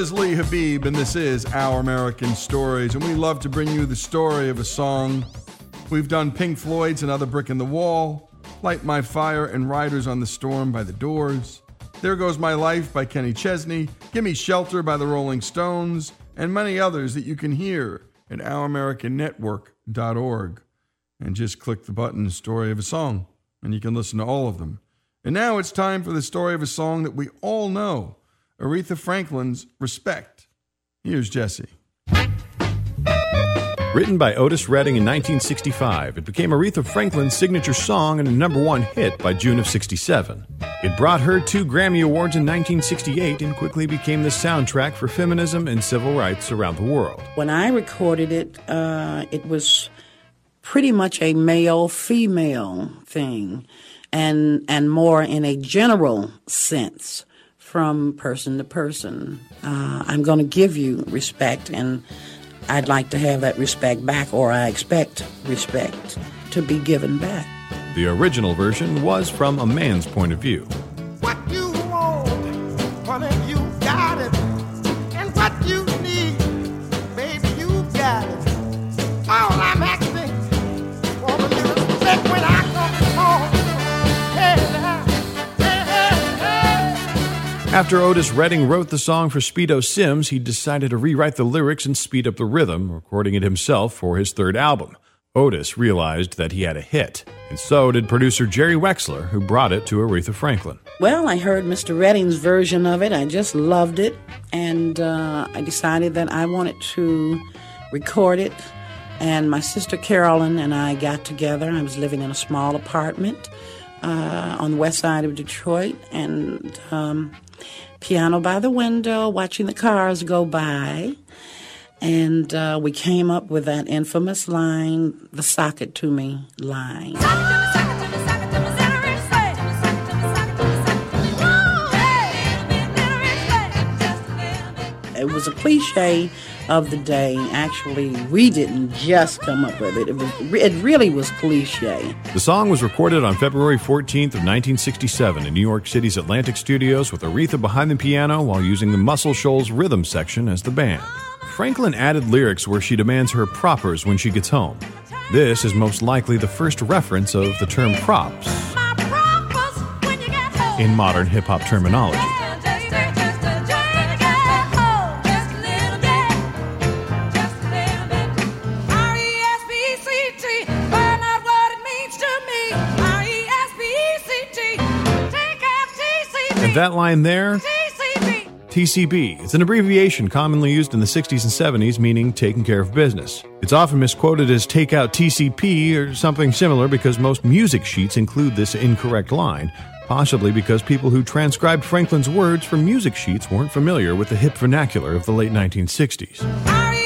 is Lee Habib, and this is Our American Stories. And we love to bring you the story of a song. We've done Pink Floyd's Another Brick in the Wall, Light My Fire, and Riders on the Storm by The Doors. There Goes My Life by Kenny Chesney, Gimme Shelter by the Rolling Stones, and many others that you can hear at OurAmericanNetwork.org. And just click the button Story of a Song, and you can listen to all of them. And now it's time for the story of a song that we all know Aretha Franklin's Respect. Here's Jesse. Written by Otis Redding in 1965, it became Aretha Franklin's signature song and a number one hit by June of 67. It brought her two Grammy Awards in 1968 and quickly became the soundtrack for feminism and civil rights around the world. When I recorded it, uh, it was pretty much a male female thing and, and more in a general sense from person to person. Uh, I'm going to give you respect, and I'd like to have that respect back, or I expect respect to be given back. The original version was from a man's point of view. What After Otis Redding wrote the song for Speedo Sims, he decided to rewrite the lyrics and speed up the rhythm, recording it himself for his third album. Otis realized that he had a hit, and so did producer Jerry Wexler, who brought it to Aretha Franklin. Well, I heard Mr. Redding's version of it. I just loved it, and uh, I decided that I wanted to record it. And my sister Carolyn and I got together. I was living in a small apartment uh, on the west side of Detroit, and um, piano by the window, watching the cars go by. And uh, we came up with that infamous line, the sock it to me line. It was a cliche of the day. Actually, we didn't just come up with it. It, was, it really was cliche. The song was recorded on February 14th of 1967 in New York City's Atlantic Studios with Aretha behind the piano while using the Muscle Shoals rhythm section as the band. Franklin added lyrics where she demands her propers when she gets home. This is most likely the first reference of the term props in modern hip hop terminology. And that line there, TCB. It's an abbreviation commonly used in the 60s and 70s, meaning taking care of business. It's often misquoted as take out TCP or something similar because most music sheets include this incorrect line, possibly because people who transcribed Franklin's words from music sheets weren't familiar with the hip vernacular of the late 1960s.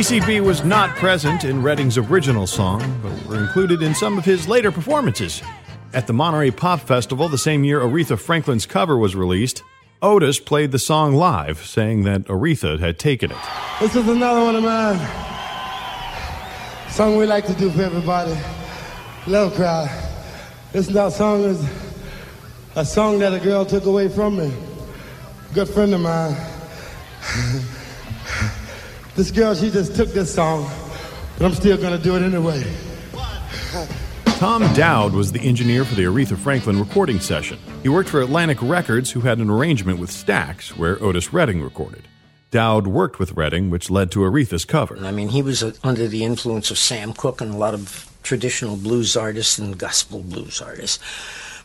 TCB was not present in Redding's original song, but were included in some of his later performances. At the Monterey Pop Festival the same year Aretha Franklin's cover was released, Otis played the song live, saying that Aretha had taken it. This is another one of mine. Song we like to do for everybody. Love crowd. This now song is a song that a girl took away from me. Good friend of mine. this girl, she just took this song, but I'm still gonna do it anyway. Tom Dowd was the engineer for the Aretha Franklin recording session. He worked for Atlantic Records, who had an arrangement with Stax, where Otis Redding recorded. Dowd worked with Redding, which led to Aretha's cover. I mean, he was uh, under the influence of Sam Cooke and a lot of traditional blues artists and gospel blues artists.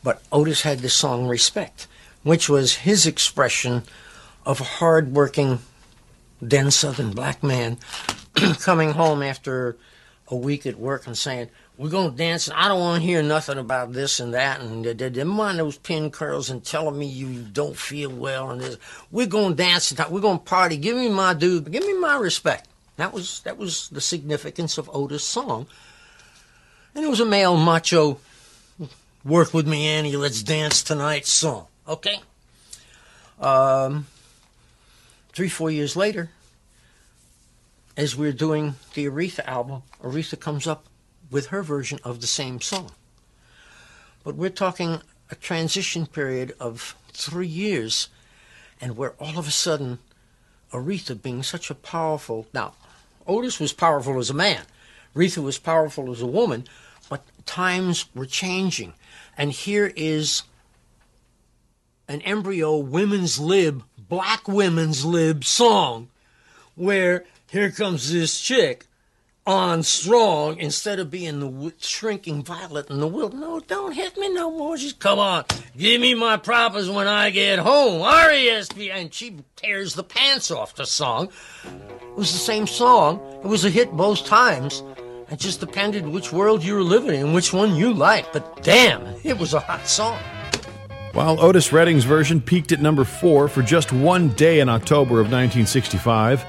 But Otis had this song Respect, which was his expression of a hard-working, then Southern black man coming home after a week at work and saying, we're going to dance, and I don't want to hear nothing about this and that, and them mind those pin curls and telling me you don't feel well, and this. We're going to dance, and we're going to party. Give me my due, give me my respect. That was that was the significance of Otis' song, and it was a male macho, work with me, Annie, let's dance tonight song. Okay. Um, three four years later, as we're doing the Aretha album, Aretha comes up with her version of the same song. But we're talking a transition period of three years, and where all of a sudden, Aretha being such a powerful now, Otis was powerful as a man, Aretha was powerful as a woman, but times were changing, and here is an embryo women's lib, black women's lib song, where here comes this chick on strong instead of being the shrinking violet in the wild. No, don't hit me no more. Just come on, give me my props when I get home. R E S P, and she tears the pants off the song. It was the same song. It was a hit both times. It just depended which world you were living in, which one you liked. But damn, it was a hot song. While Otis Redding's version peaked at number four for just one day in October of 1965,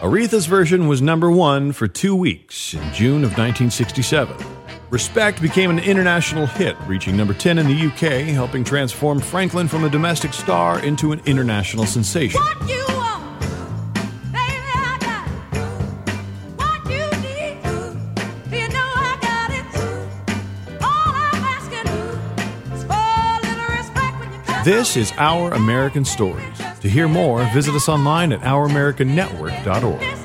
Aretha's version was number one for two weeks in June of 1967. Respect became an international hit, reaching number 10 in the UK, helping transform Franklin from a domestic star into an international sensation. This is Our American Stories. To hear more, visit us online at ouramericannetwork.org.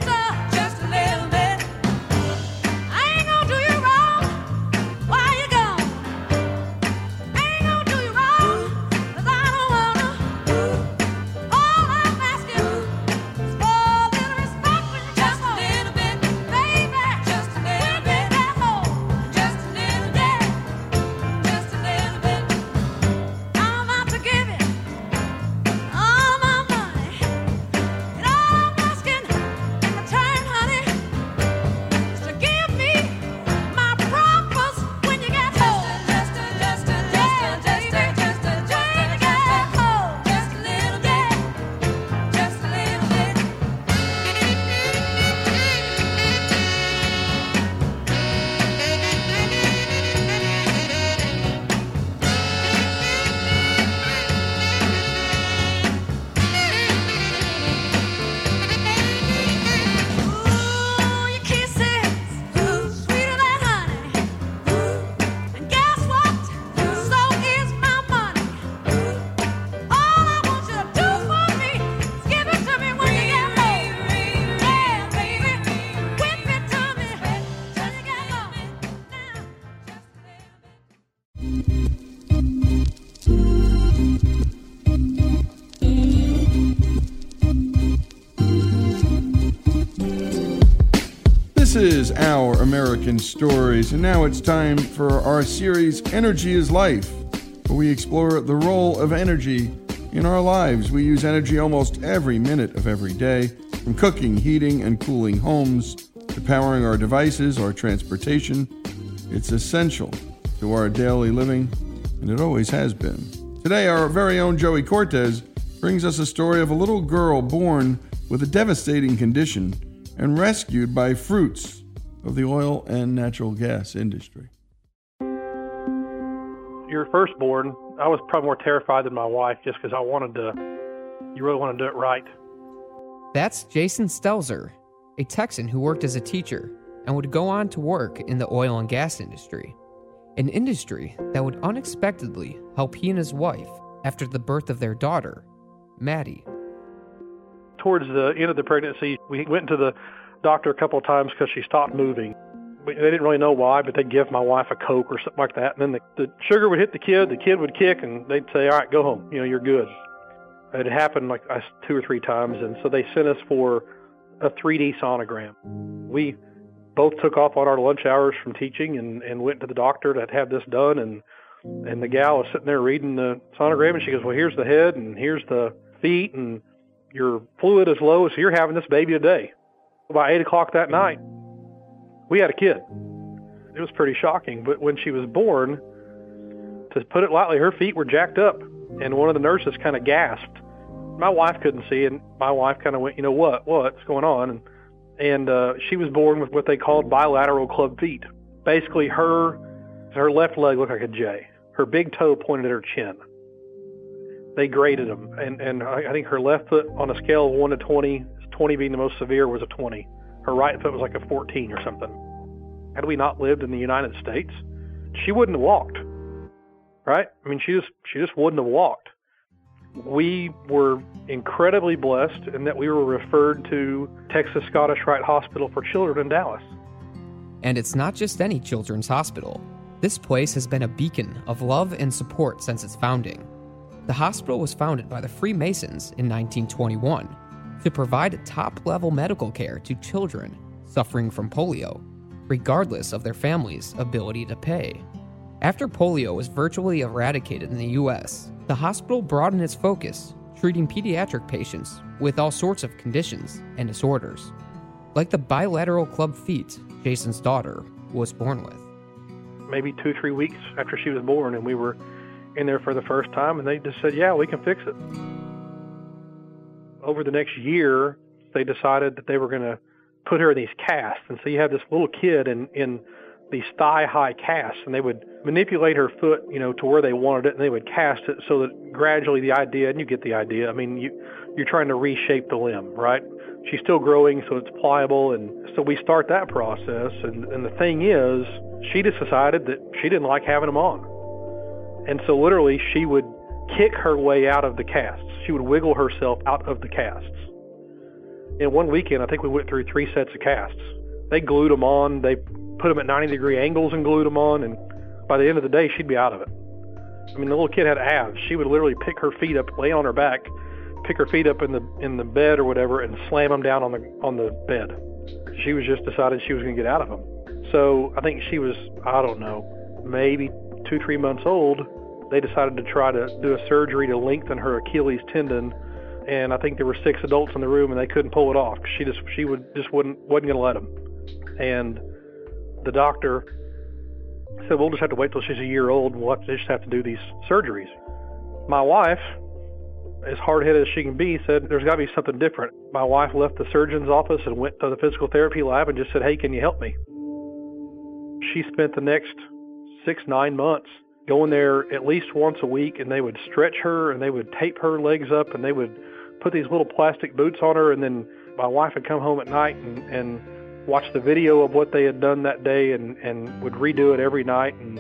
is Our American Stories, and now it's time for our series Energy is Life, where we explore the role of energy in our lives. We use energy almost every minute of every day, from cooking, heating, and cooling homes to powering our devices, our transportation. It's essential to our daily living, and it always has been. Today, our very own Joey Cortez brings us a story of a little girl born with a devastating condition and rescued by fruits of the oil and natural gas industry. your firstborn, I was probably more terrified than my wife just because I wanted to, you really want to do it right. That's Jason Stelzer, a Texan who worked as a teacher and would go on to work in the oil and gas industry, an industry that would unexpectedly help he and his wife after the birth of their daughter, Maddie. Towards the end of the pregnancy, we went to the doctor a couple of times because she stopped moving. They didn't really know why, but they'd give my wife a Coke or something like that. And then the, the sugar would hit the kid, the kid would kick, and they'd say, all right, go home. You know, you're good. It happened like two or three times. And so they sent us for a 3D sonogram. We both took off on our lunch hours from teaching and, and went to the doctor to have this done. And, and the gal was sitting there reading the sonogram, and she goes, well, here's the head, and here's the feet, and your fluid is low, so you're having this baby today. By 8 o'clock that night, we had a kid. It was pretty shocking. But when she was born, to put it lightly, her feet were jacked up, and one of the nurses kind of gasped. My wife couldn't see, and my wife kind of went, you know what, what's going on? And and uh, she was born with what they called bilateral club feet. Basically, her her left leg looked like a J. Her big toe pointed at her chin. They graded them, and and I think her left foot on a scale of one to twenty, 20 being the most severe, was a 20. Her right foot was like a 14 or something. had we not lived in the United States, she wouldn't have walked. Right? I mean, she just she just wouldn't have walked. We were incredibly blessed in that we were referred to Texas Scottish Rite Hospital for Children in Dallas. And it's not just any children's hospital. This place has been a beacon of love and support since its founding. The hospital was founded by the Freemasons in 1921 to provide top level medical care to children suffering from polio, regardless of their family's ability to pay. After polio was virtually eradicated in the US, the hospital broadened its focus, treating pediatric patients with all sorts of conditions and disorders, like the bilateral club feet Jason's daughter was born with. Maybe two, three weeks after she was born, and we were in there for the first time, and they just said, "Yeah, we can fix it." Over the next year, they decided that they were going to put her in these casts, and so you have this little kid in in these thigh-high casts, and they would manipulate her foot, you know, to where they wanted it, and they would cast it so that gradually the idea, and you get the idea. I mean, you you're trying to reshape the limb, right? She's still growing, so it's pliable, and so we start that process. And, and the thing is, she just decided that she didn't like having them on. And so literally she would kick her way out of the casts. She would wiggle herself out of the casts. In one weekend, I think we went through three sets of casts. They glued them on. They put them at 90 degree angles and glued them on. And by the end of the day, she'd be out of it. I mean, the little kid had abs. She would literally pick her feet up, lay on her back, pick her feet up in the in the bed or whatever, and slam them down on the on the bed. She was just decided she was going to get out of them. So I think she was, I don't know, maybe two, three months old, they decided to try to do a surgery to lengthen her Achilles tendon. And I think there were six adults in the room, and they couldn't pull it off. She just she would just wouldn't wasn't going to let them. And the doctor said, "We'll just have to wait till she's a year old, we'll have to just have to do these surgeries." My wife, as hard-headed as she can be, said, "There's got to be something different." My wife left the surgeon's office and went to the physical therapy lab and just said, "Hey, can you help me?" She spent the next six, nine months going there at least once a week and they would stretch her and they would tape her legs up and they would put these little plastic boots on her and then my wife would come home at night and, and watch the video of what they had done that day and, and would redo it every night and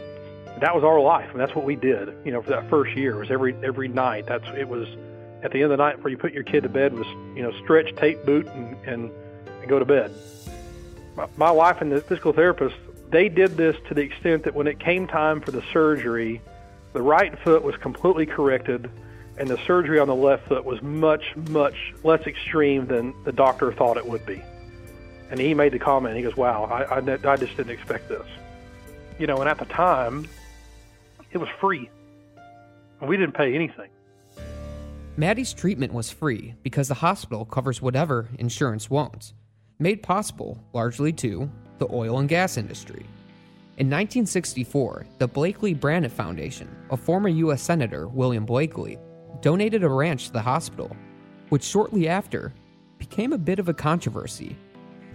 that was our life and that's what we did you know for that first year was every every night. That's it was at the end of the night before you put your kid to bed was you know stretch tape boot and and, and go to bed. My, my wife and the physical therapist they did this to the extent that when it came time for the surgery, the right foot was completely corrected, and the surgery on the left foot was much, much less extreme than the doctor thought it would be. And he made the comment, he goes, wow, I, I, I just didn't expect this. You know, and at the time, it was free. We didn't pay anything. Maddie's treatment was free because the hospital covers whatever insurance won't, made possible largely to the oil and gas industry. In 1964, the Blakley Braniff Foundation, of former U.S. Senator William Blakley, donated a ranch to the hospital, which shortly after became a bit of a controversy.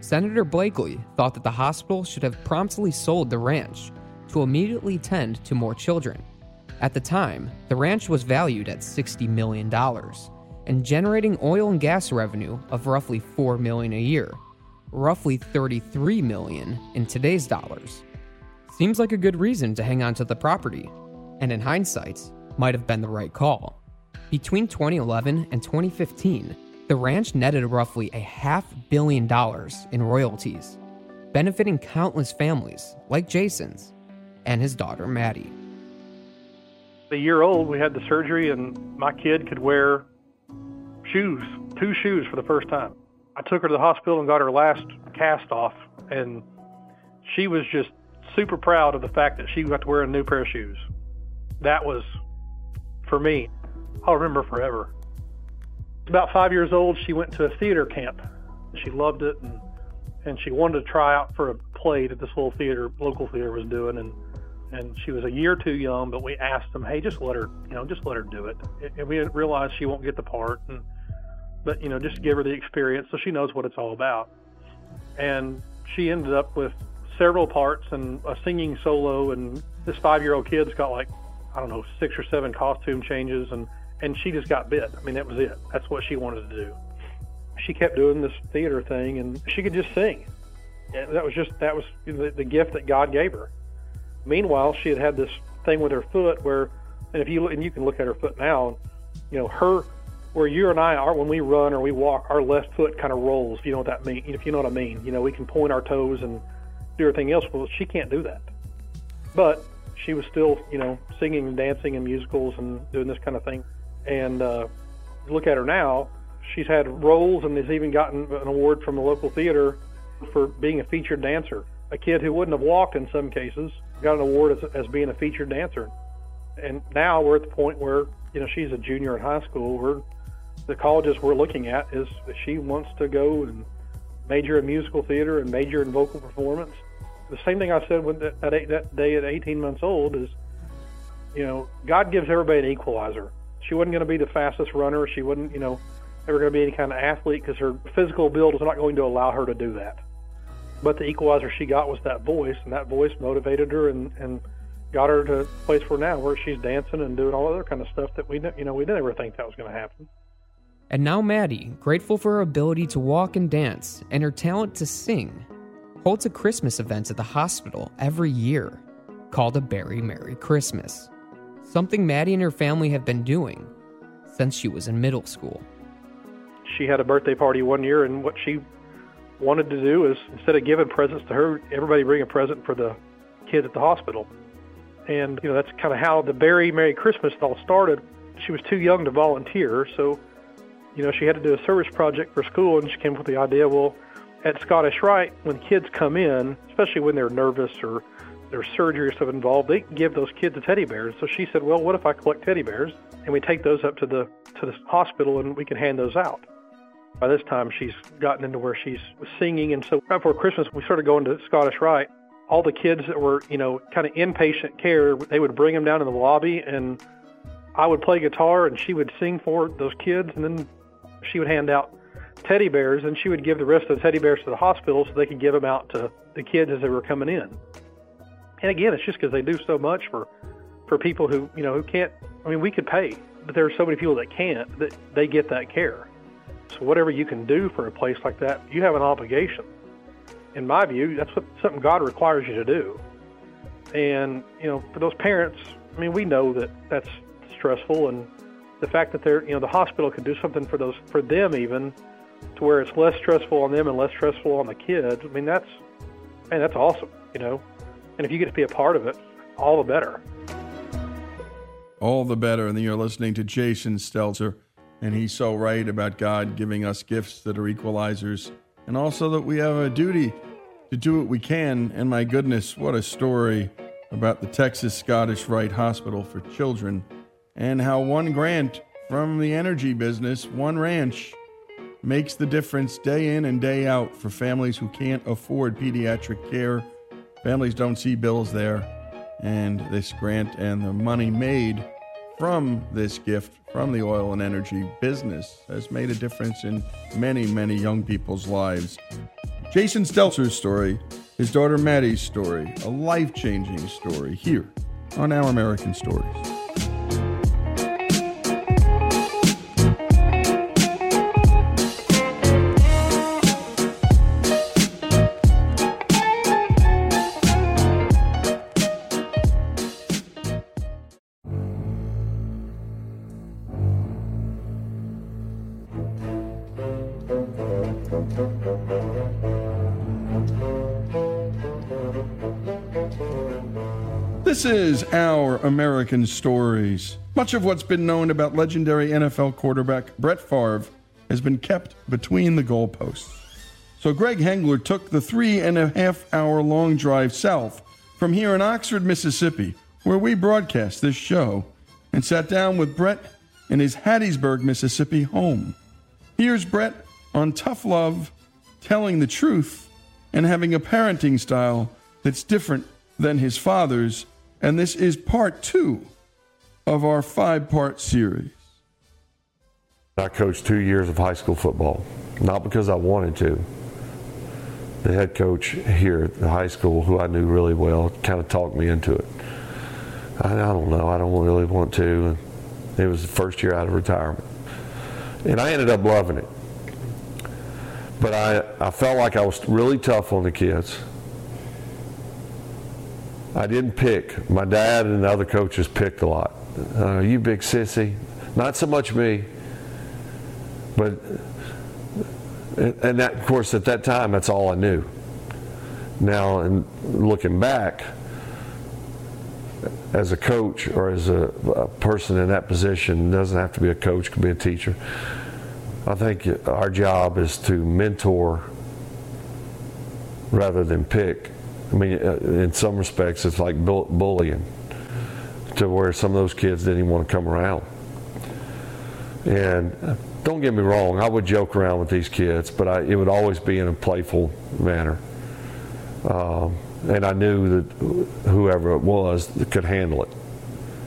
Senator Blakley thought that the hospital should have promptly sold the ranch to immediately tend to more children. At the time, the ranch was valued at $60 million and generating oil and gas revenue of roughly 4 million a year roughly 33 million in today's dollars. Seems like a good reason to hang on to the property, and in hindsight, might have been the right call. Between 2011 and 2015, the ranch netted roughly a half billion dollars in royalties, benefiting countless families like Jason's and his daughter Maddie. A year old, we had the surgery, and my kid could wear shoes, two shoes for the first time. I took her to the hospital and got her last cast off, and she was just super proud of the fact that she got to wear a new pair of shoes. That was, for me, I'll remember forever. About five years old, she went to a theater camp. She loved it, and and she wanted to try out for a play that this little theater, local theater, was doing, and and she was a year too young. But we asked them, hey, just let her, you know, just let her do it. And we didn't she won't get the part, and but you know, just give her the experience so she knows what it's all about. And she ended up with several parts and a singing solo, and this five-year-old kid's got like I don't know six or seven costume changes, and and she just got bit. I mean, that was it. That's what she wanted to do. She kept doing this theater thing, and she could just sing. And that was just that was the, the gift that God gave her. Meanwhile, she had had this thing with her foot where, and if you and you can look at her foot now, you know her where you and I are when we run or we walk, our left foot kind of rolls. If you know what that mean, if you know what I mean, you know we can point our toes and do everything else. Well, she can't do that, but she was still you know singing and dancing and musicals and doing this kind of thing. And uh, look at her now; she's had roles and has even gotten an award from the local theater for being a featured dancer. A kid who wouldn't have walked in some cases got an award as, as being a featured dancer. And now we're at the point where you know she's a junior in high school. We're the colleges we're looking at is she wants to go and major in musical theater and major in vocal performance. The same thing I said when that, that, that day at 18 months old is, you know, God gives everybody an equalizer. She wasn't going to be the fastest runner. She wasn't, you know, ever going to be any kind of athlete because her physical build was not going to allow her to do that. But the equalizer she got was that voice, and that voice motivated her and, and got her to a place where now where she's dancing and doing all other kind of stuff that we, you know, we didn't ever think that was going to happen. And now Maddie, grateful for her ability to walk and dance and her talent to sing, holds a Christmas event at the hospital every year called a Beary Merry Christmas. Something Maddie and her family have been doing since she was in middle school. she had a birthday party one year, and what she wanted to do is instead of giving presents to her, everybody bring a present for the kids at the hospital. And you know that's kind of how the Beary Merry Christmas all started. She was too young to volunteer, so you know she had to do a service project for school, and she came up with the idea. Well, at Scottish Rite, when kids come in, especially when they're nervous or there's surgery or stuff involved, they give those kids a teddy bear. So she said, "Well, what if I collect teddy bears and we take those up to the to the hospital and we can hand those out?" By this time, she's gotten into where she's singing, and so right before Christmas, we started going to Scottish Rite. All the kids that were, you know, kind of inpatient care, they would bring them down in the lobby, and I would play guitar, and she would sing for those kids, and then she would hand out teddy bears, and she would give the rest of the teddy bears to the hospital so they could give them out to the kids as they were coming in. And again, it's just because they do so much for for people who you know who can't. I mean, we could pay, but there are so many people that can't that they get that care. So whatever you can do for a place like that, you have an obligation. In my view, that's what something God requires you to do. And you know, for those parents, I mean, we know that that's stressful, and the fact that they're you know the hospital can do something for those for them even to where it's less stressful on them and less stressful on the kids. I mean, that's man, that's awesome, you know. And if you get to be a part of it, all the better. all the better. And then you're listening to Jason Stelzer, and he's so right about God giving us gifts that are equalizers, and also that we have a duty to do what we can. And my goodness, what a story about the Texas Scottish Rite Hospital for Children, and how one grant from the energy business, one ranch, makes the difference day in and day out for families who can't afford pediatric care. Families don't see bills there and this grant and the money made from this gift from the oil and energy business has made a difference in many, many young people's lives. Jason Stelzer's story, his daughter Maddie's story, a life changing story here on Our American Stories. American Stories. Much of what's been known about legendary NFL quarterback Brett Favre has been kept between the goalposts. So Greg Hengler took the three and a half hour long drive south from here in Oxford, Mississippi, where we broadcast this show, and sat down with Brett in his Hattiesburg, Mississippi home. Here's Brett on tough love, telling the truth, and having a parenting style that's different than his father's. And this is part two of our five part series. I coached two years of high school football, not because I wanted to. The head coach here at the high school, who I knew really well, kind of talked me into it. I, I don't know, I don't really want to. It was the first year out of retirement. And I ended up loving it. But I, I felt like I was really tough on the kids. I didn't pick. My dad and the other coaches picked a lot. Uh, you big sissy. Not so much me, but and that, of course, at that time, that's all I knew. Now, and looking back, as a coach or as a, a person in that position, doesn't have to be a coach, could be a teacher. I think our job is to mentor rather than pick. I mean, uh, in some respects, it's like bullying to where some of those kids didn't even want to come around. And don't get me wrong, I would joke around with these kids, but I, it would always be in a playful manner. Um, and I knew that whoever it was could handle it.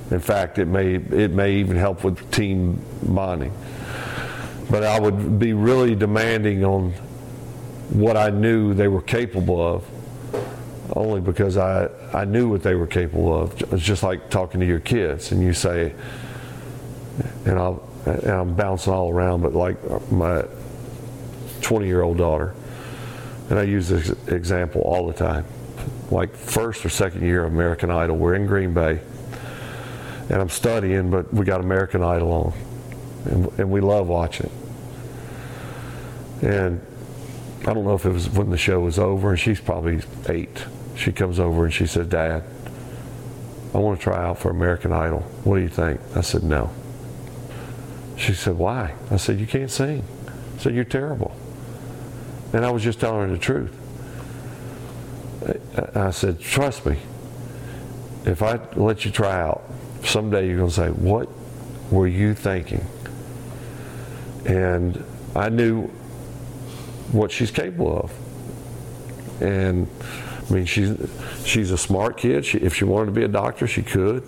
In fact, it may it may even help with team bonding. But I would be really demanding on what I knew they were capable of, only because I, I knew what they were capable of. It's just like talking to your kids, and you say, and, I'll, and I'm bouncing all around, but like my 20 year old daughter, and I use this example all the time. Like first or second year of American Idol, we're in Green Bay, and I'm studying, but we got American Idol on, and, and we love watching. And I don't know if it was when the show was over, and she's probably eight. She comes over and she said, Dad, I want to try out for American Idol. What do you think? I said, No. She said, Why? I said, You can't sing. I said, You're terrible. And I was just telling her the truth. I said, Trust me. If I let you try out, someday you're going to say, What were you thinking? And I knew what she's capable of. And I mean, she's she's a smart kid. She, if she wanted to be a doctor, she could.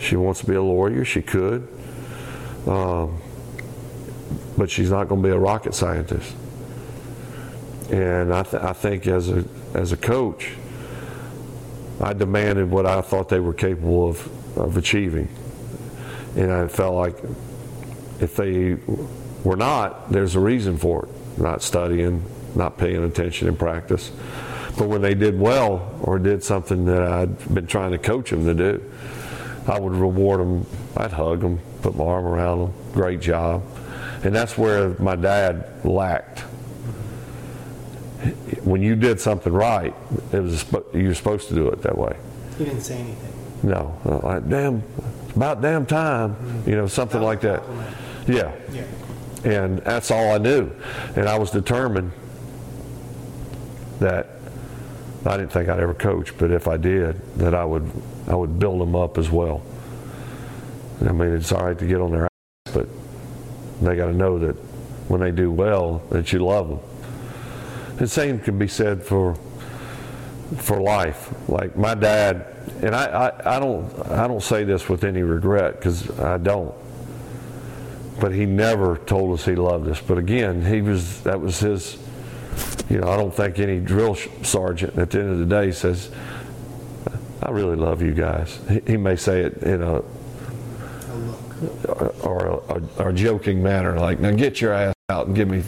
She wants to be a lawyer, she could. Um, but she's not going to be a rocket scientist. And I, th- I think as a as a coach, I demanded what I thought they were capable of, of achieving. And I felt like if they were not, there's a reason for it. Not studying, not paying attention in practice. But when they did well or did something that I'd been trying to coach them to do, I would reward them. I'd hug them, put my arm around them. Great job. And that's where my dad lacked. When you did something right, it was you were supposed to do it that way. He didn't say anything. No, uh, like damn, about damn time, you know, something like that. Yeah, Yeah. and that's all I knew, and I was determined that I didn't think I'd ever coach, but if I did, that I would I would build them up as well. I mean, it's all right to get on their ass, but they got to know that when they do well, that you love them. The same can be said for for life. Like my dad, and I, I, I don't I don't say this with any regret because I don't. But he never told us he loved us. But again, he was that was his. You know, I don't think any drill sergeant at the end of the day says, "I really love you guys." He, may say it in a or a, a joking manner, like, "Now get your ass out and give me."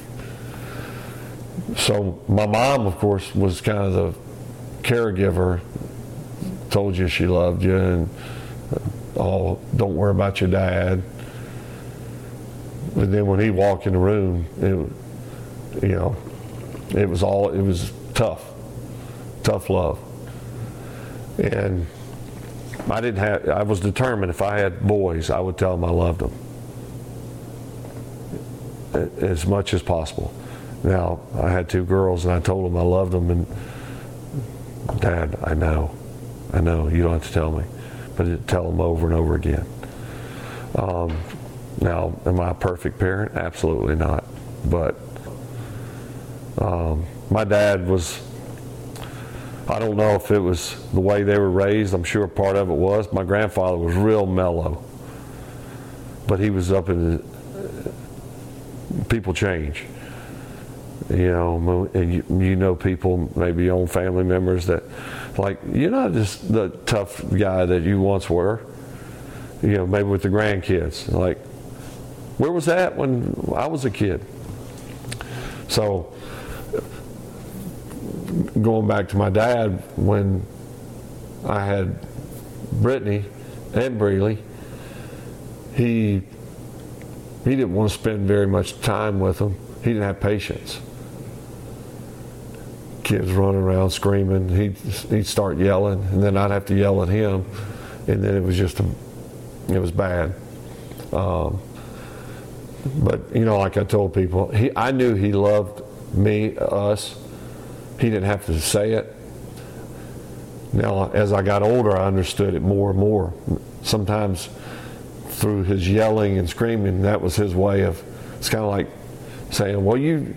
So my mom, of course, was kind of the caregiver. Told you she loved you, and oh, don't worry about your dad. But then when he walked in the room, it, you know, it was all it was tough, tough love, and I didn't have. I was determined if I had boys, I would tell them I loved them as much as possible. Now I had two girls, and I told them I loved them, and Dad, I know, I know you don't have to tell me, but tell them over and over again. Um, now, am I a perfect parent? Absolutely not. But um, my dad was, I don't know if it was the way they were raised. I'm sure part of it was. My grandfather was real mellow. But he was up in the, people change. You know, and you, you know people, maybe your own family members that, like, you're not just the tough guy that you once were. You know, maybe with the grandkids. Like, where was that when I was a kid? So going back to my dad when I had Brittany and Breleigh, he he didn't want to spend very much time with them. He didn't have patience. Kids running around screaming, he'd, he'd start yelling, and then I'd have to yell at him, and then it was just a, it was bad. Um, but you know, like I told people, he I knew he loved me, us. He didn't have to say it. Now, as I got older, I understood it more and more. Sometimes through his yelling and screaming, that was his way of. It's kind of like saying, "Well, you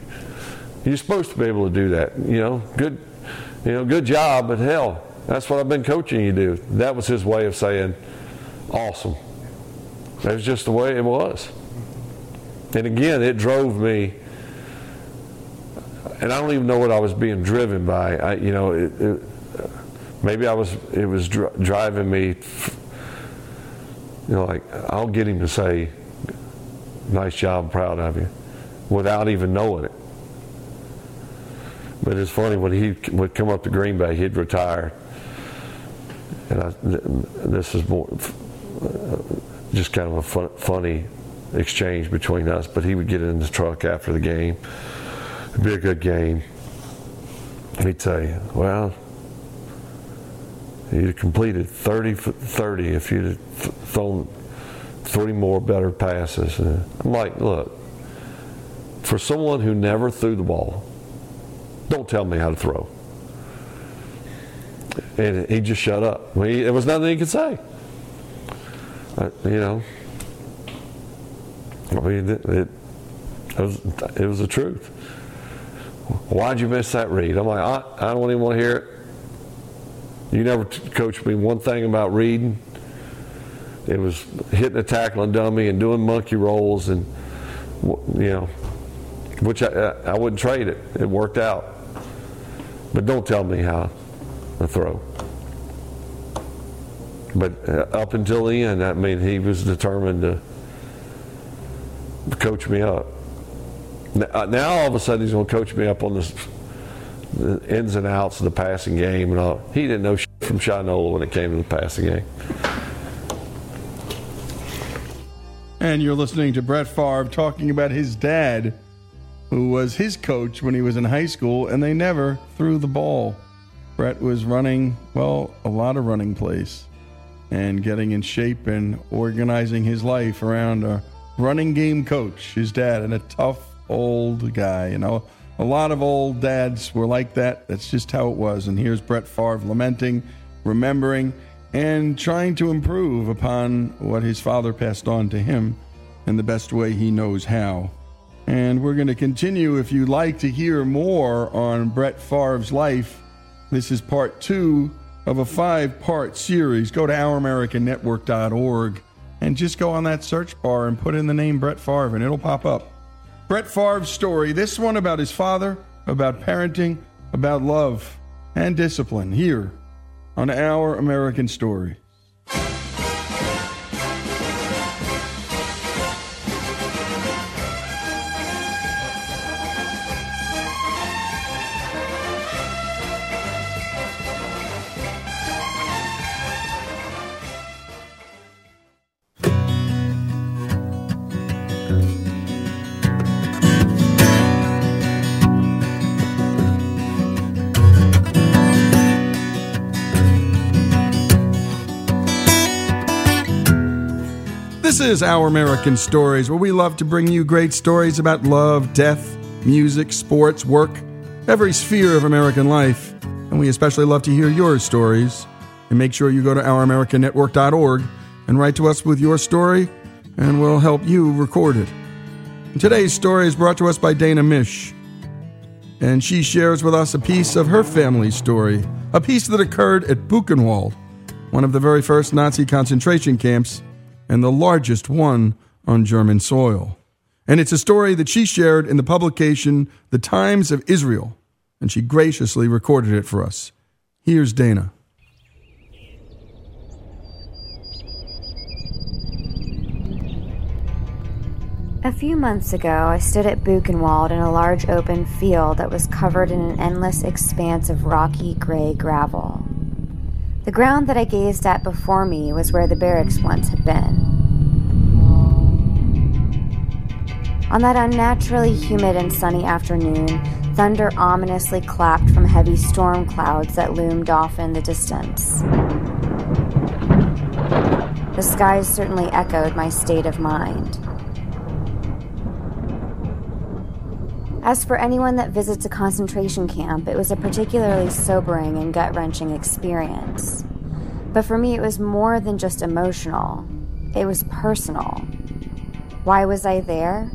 you're supposed to be able to do that. You know, good, you know, good job, but hell, that's what I've been coaching you to do." That was his way of saying, "Awesome." That was just the way it was. And again, it drove me, and I don't even know what I was being driven by. I, you know, it, it, maybe I was. It was dri- driving me. You know, like I'll get him to say, "Nice job, proud of you," without even knowing it. But it's funny when he would come up to Green Bay, he'd retire, and I, this is more just kind of a fun, funny exchange between us. But he would get in the truck after the game. It'd be a good game. Let me tell you. "Well, you'd have completed 30 for 30 if you'd have thrown three more better passes." I'm like, "Look, for someone who never threw the ball, don't tell me how to throw." And he just shut up. I mean, there was nothing he could say. Uh, you know, I mean, it, it, it, was, it was the truth. Why'd you miss that read? I'm like, I, I don't even want to hear it. You never t- coached me one thing about reading. It was hitting a tackling dummy and doing monkey rolls, and you know, which I, I wouldn't trade it. It worked out. But don't tell me how to throw. But uh, up until the end, I mean, he was determined to coach me up. Now, uh, now all of a sudden, he's going to coach me up on this, the ins and outs of the passing game and all. He didn't know shit from Shinola when it came to the passing game. And you're listening to Brett Favre talking about his dad, who was his coach when he was in high school, and they never threw the ball. Brett was running, well, a lot of running plays and getting in shape and organizing his life around a running game coach, his dad, and a tough old guy. You know, a lot of old dads were like that. That's just how it was. And here's Brett Favre lamenting, remembering, and trying to improve upon what his father passed on to him in the best way he knows how. And we're going to continue. If you'd like to hear more on Brett Favre's life, this is part two of a five part series. Go to OurAmericanNetwork.org and just go on that search bar and put in the name Brett Favre and it'll pop up. Brett Favre's story, this one about his father, about parenting, about love and discipline, here on Our American Story. Is Our American Stories, where we love to bring you great stories about love, death, music, sports, work, every sphere of American life. And we especially love to hear your stories. And make sure you go to OurAmericanNetwork.org and write to us with your story, and we'll help you record it. And today's story is brought to us by Dana Mish. And she shares with us a piece of her family's story, a piece that occurred at Buchenwald, one of the very first Nazi concentration camps and the largest one on German soil. And it's a story that she shared in the publication The Times of Israel, and she graciously recorded it for us. Here's Dana. A few months ago, I stood at Buchenwald in a large open field that was covered in an endless expanse of rocky gray gravel. The ground that I gazed at before me was where the barracks once had been. On that unnaturally humid and sunny afternoon, thunder ominously clapped from heavy storm clouds that loomed off in the distance. The skies certainly echoed my state of mind. As for anyone that visits a concentration camp, it was a particularly sobering and gut wrenching experience. But for me, it was more than just emotional, it was personal. Why was I there?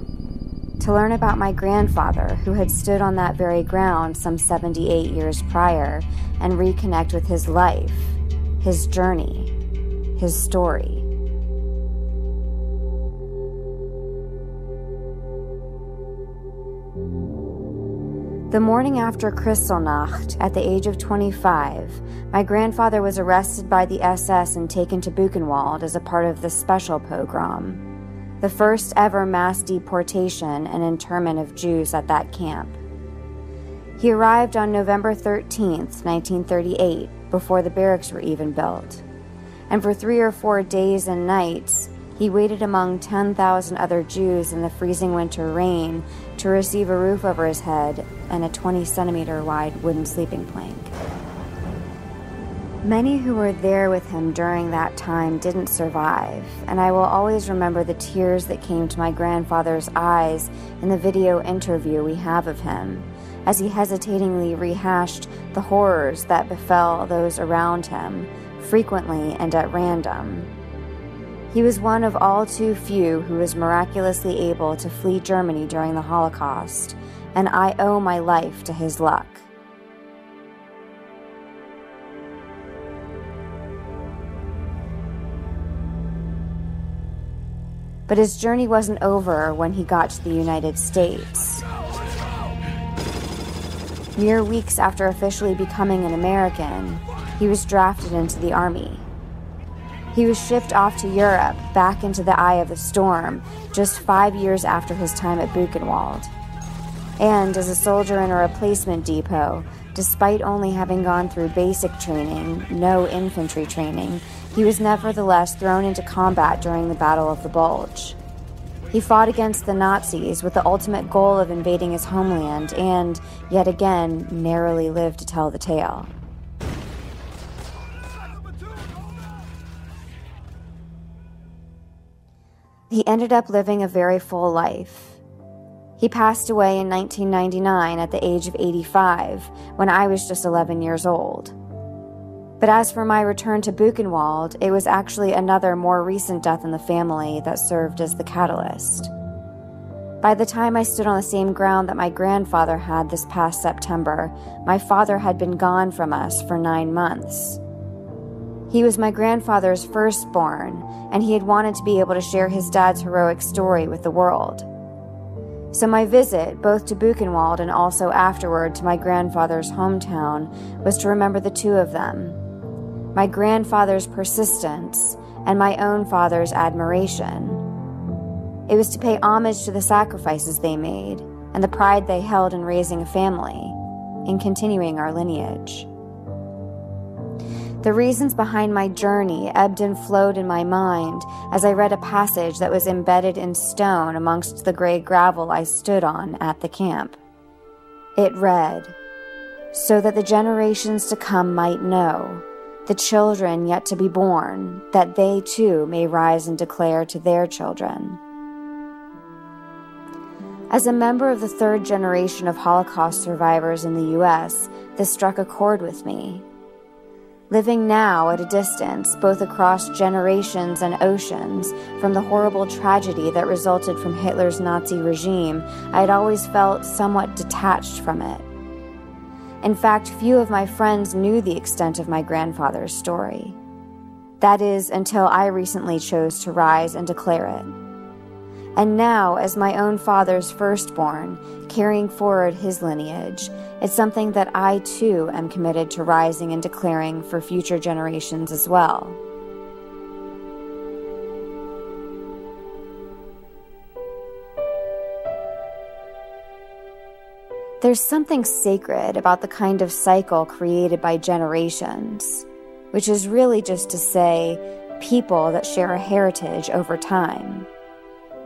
To learn about my grandfather, who had stood on that very ground some 78 years prior, and reconnect with his life, his journey, his story. The morning after Kristallnacht, at the age of 25, my grandfather was arrested by the SS and taken to Buchenwald as a part of the special pogrom, the first ever mass deportation and internment of Jews at that camp. He arrived on November 13, 1938, before the barracks were even built. And for three or four days and nights, he waited among 10,000 other Jews in the freezing winter rain to receive a roof over his head and a 20 centimeter wide wooden sleeping plank. Many who were there with him during that time didn't survive, and I will always remember the tears that came to my grandfather's eyes in the video interview we have of him as he hesitatingly rehashed the horrors that befell those around him, frequently and at random. He was one of all too few who was miraculously able to flee Germany during the Holocaust, and I owe my life to his luck. But his journey wasn't over when he got to the United States. Mere weeks after officially becoming an American, he was drafted into the Army. He was shipped off to Europe, back into the eye of the storm, just five years after his time at Buchenwald. And as a soldier in a replacement depot, despite only having gone through basic training, no infantry training, he was nevertheless thrown into combat during the Battle of the Bulge. He fought against the Nazis with the ultimate goal of invading his homeland and, yet again, narrowly lived to tell the tale. He ended up living a very full life. He passed away in 1999 at the age of 85 when I was just 11 years old. But as for my return to Buchenwald, it was actually another more recent death in the family that served as the catalyst. By the time I stood on the same ground that my grandfather had this past September, my father had been gone from us for nine months. He was my grandfather's firstborn, and he had wanted to be able to share his dad's heroic story with the world. So, my visit, both to Buchenwald and also afterward to my grandfather's hometown, was to remember the two of them my grandfather's persistence and my own father's admiration. It was to pay homage to the sacrifices they made and the pride they held in raising a family, in continuing our lineage. The reasons behind my journey ebbed and flowed in my mind as I read a passage that was embedded in stone amongst the gray gravel I stood on at the camp. It read, So that the generations to come might know, the children yet to be born, that they too may rise and declare to their children. As a member of the third generation of Holocaust survivors in the U.S., this struck a chord with me living now at a distance, both across generations and oceans, from the horrible tragedy that resulted from Hitler's Nazi regime, I had always felt somewhat detached from it. In fact, few of my friends knew the extent of my grandfather's story. That is, until I recently chose to rise and declare it and now as my own father's firstborn, carrying forward his lineage, it's something that I too am committed to rising and declaring for future generations as well. There's something sacred about the kind of cycle created by generations, which is really just to say, people that share a heritage over time.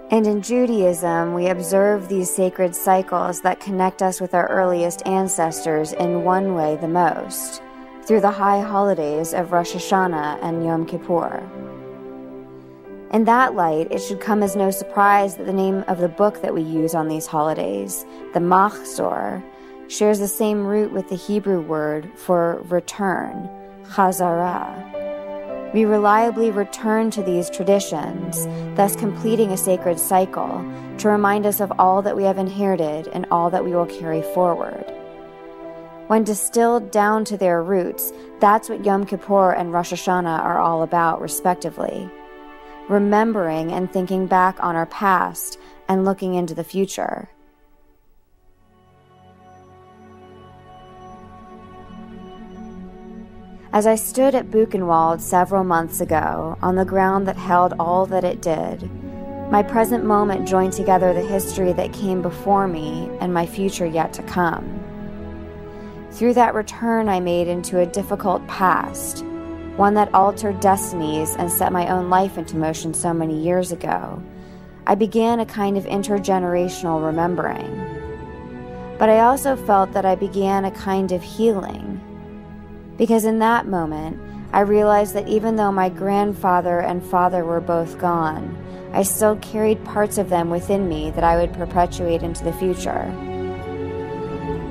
And in Judaism, we observe these sacred cycles that connect us with our earliest ancestors in one way the most through the high holidays of Rosh Hashanah and Yom Kippur. In that light, it should come as no surprise that the name of the book that we use on these holidays, the Machzor, shares the same root with the Hebrew word for return, chazarah. We reliably return to these traditions, thus completing a sacred cycle to remind us of all that we have inherited and all that we will carry forward. When distilled down to their roots, that's what Yom Kippur and Rosh Hashanah are all about, respectively remembering and thinking back on our past and looking into the future. As I stood at Buchenwald several months ago on the ground that held all that it did, my present moment joined together the history that came before me and my future yet to come. Through that return I made into a difficult past, one that altered destinies and set my own life into motion so many years ago, I began a kind of intergenerational remembering. But I also felt that I began a kind of healing. Because in that moment, I realized that even though my grandfather and father were both gone, I still carried parts of them within me that I would perpetuate into the future.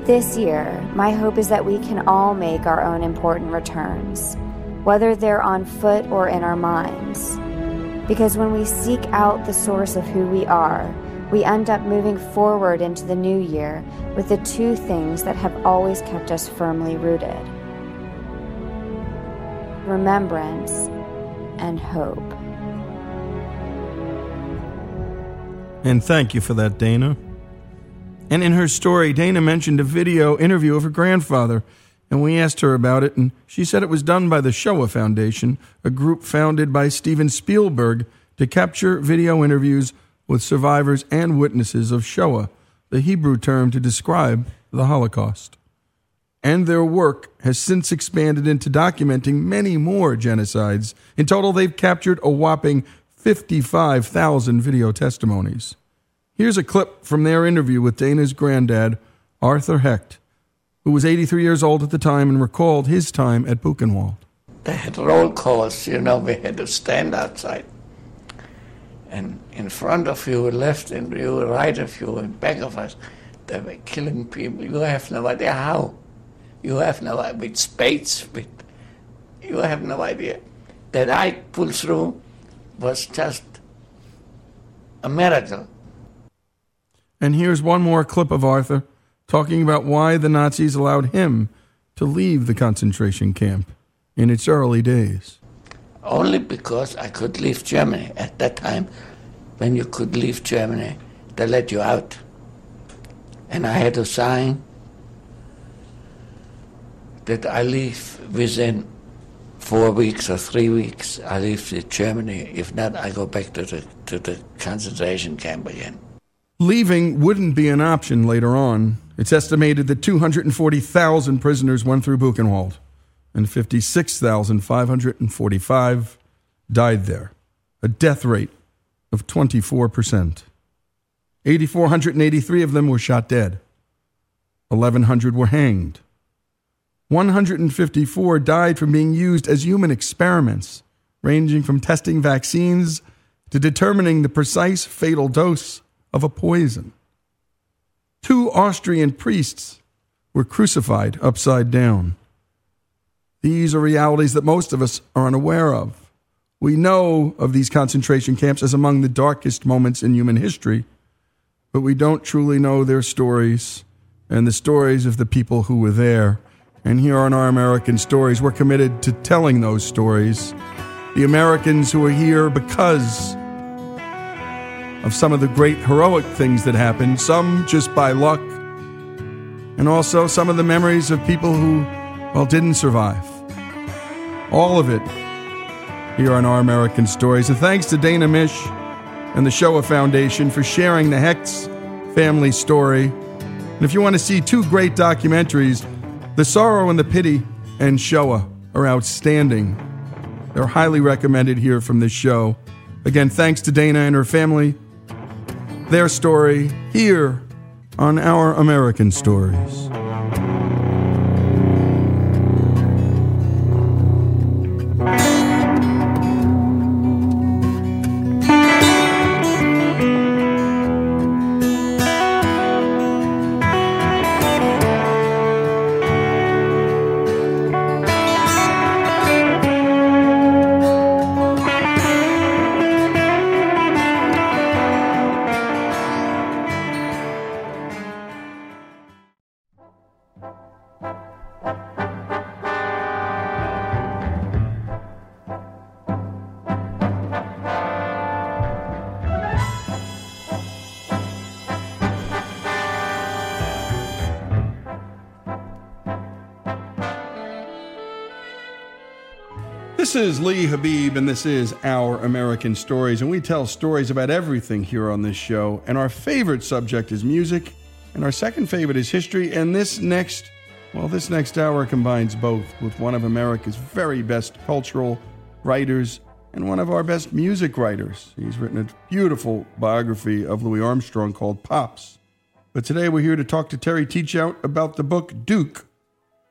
This year, my hope is that we can all make our own important returns whether they're on foot or in our minds. Because when we seek out the source of who we are, we end up moving forward into the new year with the two things that have always kept us firmly rooted remembrance and hope. And thank you for that, Dana. And in her story, Dana mentioned a video interview of her grandfather and we asked her about it, and she said it was done by the Shoah Foundation, a group founded by Steven Spielberg to capture video interviews with survivors and witnesses of Shoah, the Hebrew term to describe the Holocaust. And their work has since expanded into documenting many more genocides. In total, they've captured a whopping 55,000 video testimonies. Here's a clip from their interview with Dana's granddad, Arthur Hecht who was 83 years old at the time and recalled his time at Buchenwald. They had roll calls, you know, we had to stand outside. And in front of you, left and you, right of you, and back of us, they were killing people. You have no idea how. You have no idea, with spades, with, you have no idea. That I pulled through was just a miracle. And here's one more clip of Arthur talking about why the Nazis allowed him to leave the concentration camp in its early days. Only because I could leave Germany. At that time, when you could leave Germany, they let you out. And I had to sign that I leave within four weeks or three weeks. I leave Germany. If not, I go back to the, to the concentration camp again. Leaving wouldn't be an option later on. It's estimated that 240,000 prisoners went through Buchenwald, and 56,545 died there, a death rate of 24%. 8,483 of them were shot dead. 1,100 were hanged. 154 died from being used as human experiments, ranging from testing vaccines to determining the precise fatal dose of a poison. Two Austrian priests were crucified upside down. These are realities that most of us are unaware of. We know of these concentration camps as among the darkest moments in human history, but we don't truly know their stories and the stories of the people who were there. And here on Our American Stories, we're committed to telling those stories. The Americans who are here because of some of the great heroic things that happened, some just by luck, and also some of the memories of people who, well, didn't survive. All of it here on Our American Stories. And thanks to Dana Mish and the Shoah Foundation for sharing the Hecht's family story And if you want to see two great documentaries, The Sorrow and the Pity and Shoah are outstanding. They're highly recommended here from this show. Again, thanks to Dana and her family. Their story here on Our American Stories. This is Lee Habib, and this is Our American Stories. And we tell stories about everything here on this show. And our favorite subject is music, and our second favorite is history. And this next, well, this next hour combines both with one of America's very best cultural writers and one of our best music writers. He's written a beautiful biography of Louis Armstrong called Pops. But today we're here to talk to Terry Teachout about the book Duke,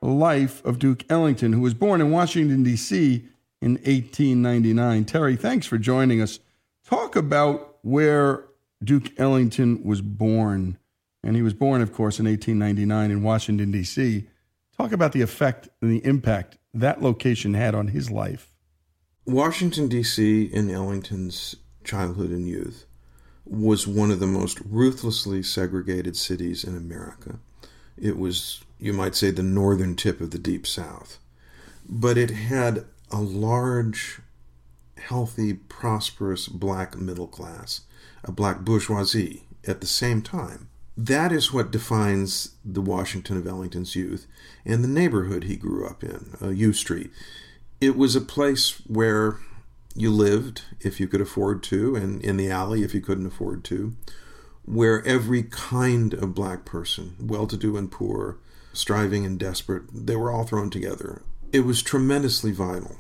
The Life of Duke Ellington, who was born in Washington, D.C. in 1899. Terry, thanks for joining us. Talk about where Duke Ellington was born. And he was born, of course, in 1899 in Washington, D.C. Talk about the effect and the impact that location had on his life. Washington, D.C., in Ellington's childhood and youth, was one of the most ruthlessly segregated cities in America. It was, you might say, the northern tip of the Deep South. But it had a large, healthy, prosperous black middle class, a black bourgeoisie at the same time. That is what defines the Washington of Ellington's youth and the neighborhood he grew up in, uh, U Street. It was a place where you lived if you could afford to, and in the alley if you couldn't afford to, where every kind of black person, well to do and poor, striving and desperate, they were all thrown together. It was tremendously vital.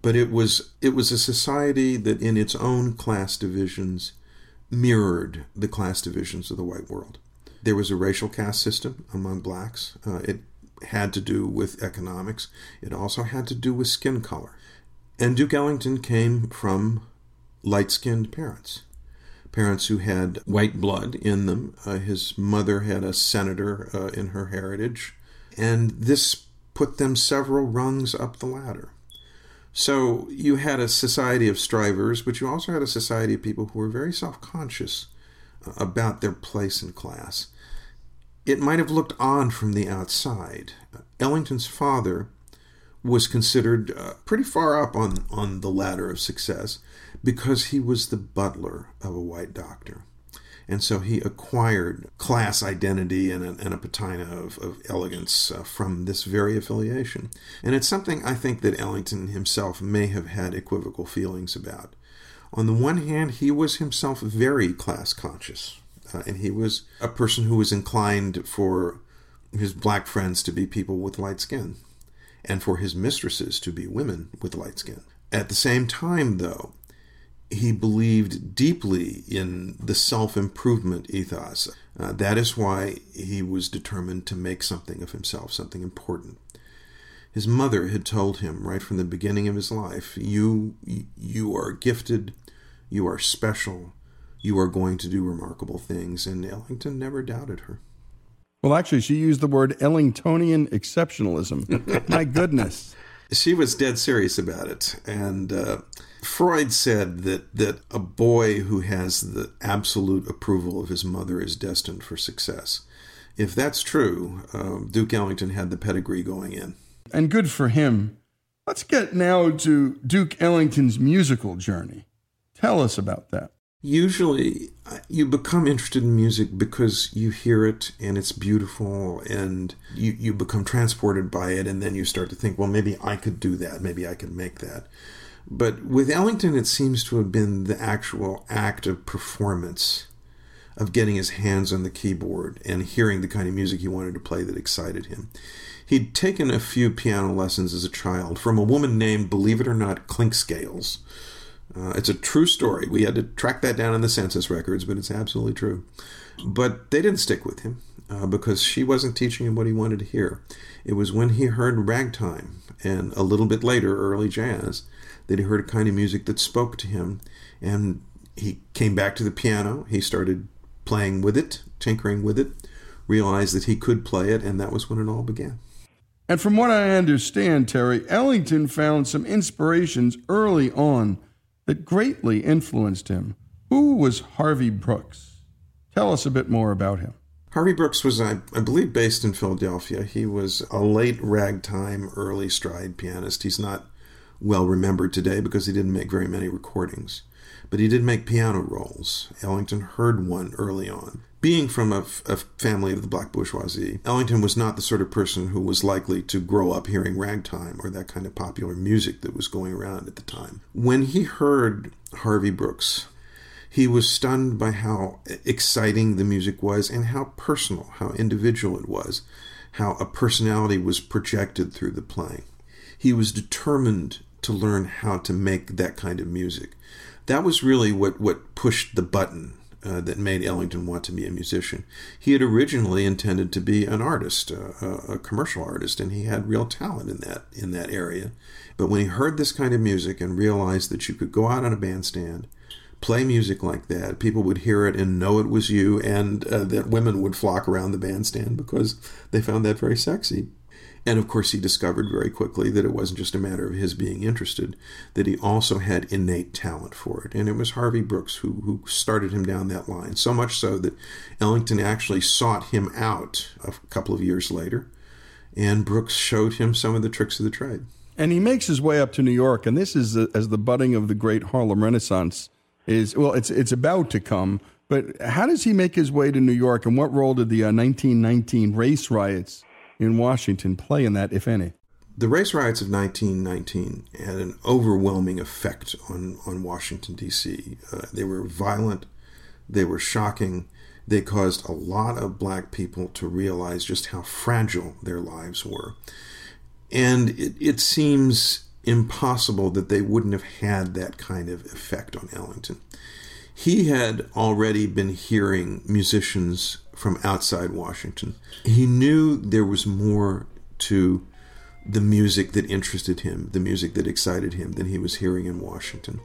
But it was it was a society that in its own class divisions mirrored the class divisions of the white world. There was a racial caste system among blacks. Uh, it had to do with economics. It also had to do with skin color. And Duke Ellington came from light skinned parents, parents who had white blood in them. Uh, his mother had a senator uh, in her heritage, and this put them several rungs up the ladder. So you had a society of strivers, but you also had a society of people who were very self conscious about their place in class. It might have looked on from the outside. Ellington's father was considered uh, pretty far up on, on the ladder of success because he was the butler of a white doctor. And so he acquired class identity and a, and a patina of, of elegance uh, from this very affiliation. And it's something I think that Ellington himself may have had equivocal feelings about. On the one hand, he was himself very class conscious, uh, and he was a person who was inclined for his black friends to be people with light skin and for his mistresses to be women with light skin. At the same time, though, he believed deeply in the self improvement ethos. Uh, that is why he was determined to make something of himself, something important. His mother had told him right from the beginning of his life, "You, you are gifted, you are special, you are going to do remarkable things," and Ellington never doubted her. Well, actually, she used the word Ellingtonian exceptionalism. My goodness. She was dead serious about it. And uh, Freud said that, that a boy who has the absolute approval of his mother is destined for success. If that's true, uh, Duke Ellington had the pedigree going in. And good for him. Let's get now to Duke Ellington's musical journey. Tell us about that. Usually, uh, you become interested in music because you hear it and it's beautiful and you, you become transported by it, and then you start to think, well, maybe I could do that, maybe I could make that. But with Ellington, it seems to have been the actual act of performance of getting his hands on the keyboard and hearing the kind of music he wanted to play that excited him. He'd taken a few piano lessons as a child from a woman named, believe it or not, Clinkscales. Uh, it's a true story. We had to track that down in the census records, but it's absolutely true. But they didn't stick with him uh, because she wasn't teaching him what he wanted to hear. It was when he heard ragtime and a little bit later early jazz that he heard a kind of music that spoke to him. And he came back to the piano. He started playing with it, tinkering with it, realized that he could play it, and that was when it all began. And from what I understand, Terry, Ellington found some inspirations early on that greatly influenced him. Who was Harvey Brooks? Tell us a bit more about him. Harvey Brooks was, I, I, believe, based in Philadelphia. He was a late ragtime, early stride pianist. He's not well remembered today because he didn't make very many recordings, but he did make piano rolls. Ellington heard one early on. Being from a, a family of the black bourgeoisie, Ellington was not the sort of person who was likely to grow up hearing ragtime or that kind of popular music that was going around at the time. When he heard Harvey Brooks, he was stunned by how exciting the music was and how personal, how individual it was, how a personality was projected through the playing. He was determined to learn how to make that kind of music. That was really what, what pushed the button uh, that made Ellington want to be a musician. He had originally intended to be an artist, uh, a commercial artist, and he had real talent in that in that area. But when he heard this kind of music and realized that you could go out on a bandstand, play music like that, people would hear it and know it was you, and uh, that women would flock around the bandstand because they found that very sexy. And of course, he discovered very quickly that it wasn't just a matter of his being interested, that he also had innate talent for it. And it was Harvey Brooks who, who started him down that line, so much so that Ellington actually sought him out a couple of years later, and Brooks showed him some of the tricks of the trade. And he makes his way up to New York, and this is as the budding of the great Harlem Renaissance is. Well, it's it's about to come, but how does he make his way to New York, and what role did the uh, 1919 race riots in Washington play in that, if any? The race riots of 1919 had an overwhelming effect on, on Washington, D.C. Uh, they were violent, they were shocking, they caused a lot of black people to realize just how fragile their lives were. And it, it seems impossible that they wouldn't have had that kind of effect on Ellington. He had already been hearing musicians from outside Washington. He knew there was more to the music that interested him, the music that excited him, than he was hearing in Washington.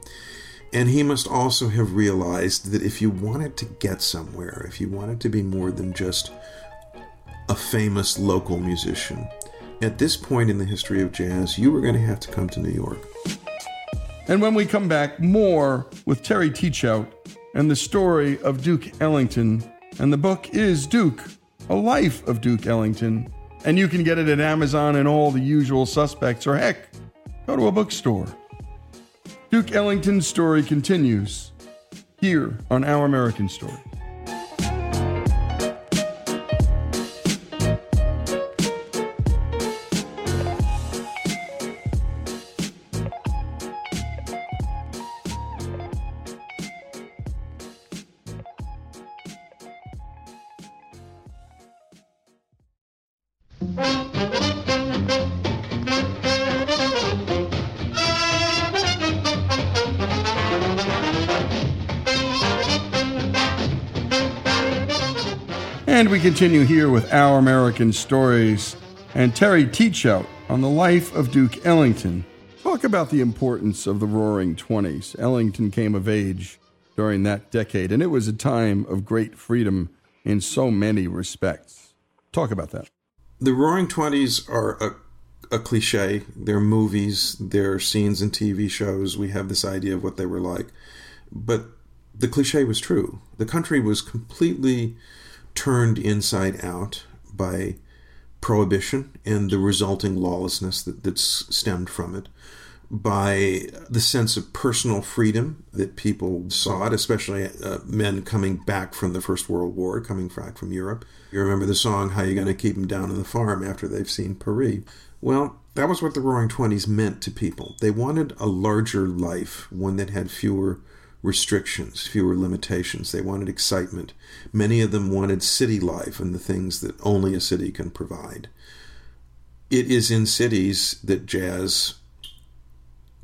And he must also have realized that if you wanted to get somewhere, if you wanted to be more than just a famous local musician, at this point in the history of jazz, you were going to have to come to New York. And when we come back, more with Terry Teachout and the story of Duke Ellington. And the book is Duke, A Life of Duke Ellington. And you can get it at Amazon and all the usual suspects, or heck, go to a bookstore. Duke Ellington's story continues here on Our American Story. Continue here with Our American Stories and Terry Teachout on the life of Duke Ellington. Talk about the importance of the Roaring Twenties. Ellington came of age during that decade, and it was a time of great freedom in so many respects. Talk about that. The Roaring Twenties are a, a cliche. They're movies, they're scenes in TV shows. We have this idea of what they were like. But the cliche was true. The country was completely turned inside out by prohibition and the resulting lawlessness that, that stemmed from it, by the sense of personal freedom that people sought, especially uh, men coming back from the First World War, coming back from Europe. You remember the song, How You Gonna Keep Them Down on the Farm after they've seen Paris? Well, that was what the Roaring Twenties meant to people. They wanted a larger life, one that had fewer restrictions, fewer limitations. They wanted excitement. Many of them wanted city life and the things that only a city can provide. It is in cities that jazz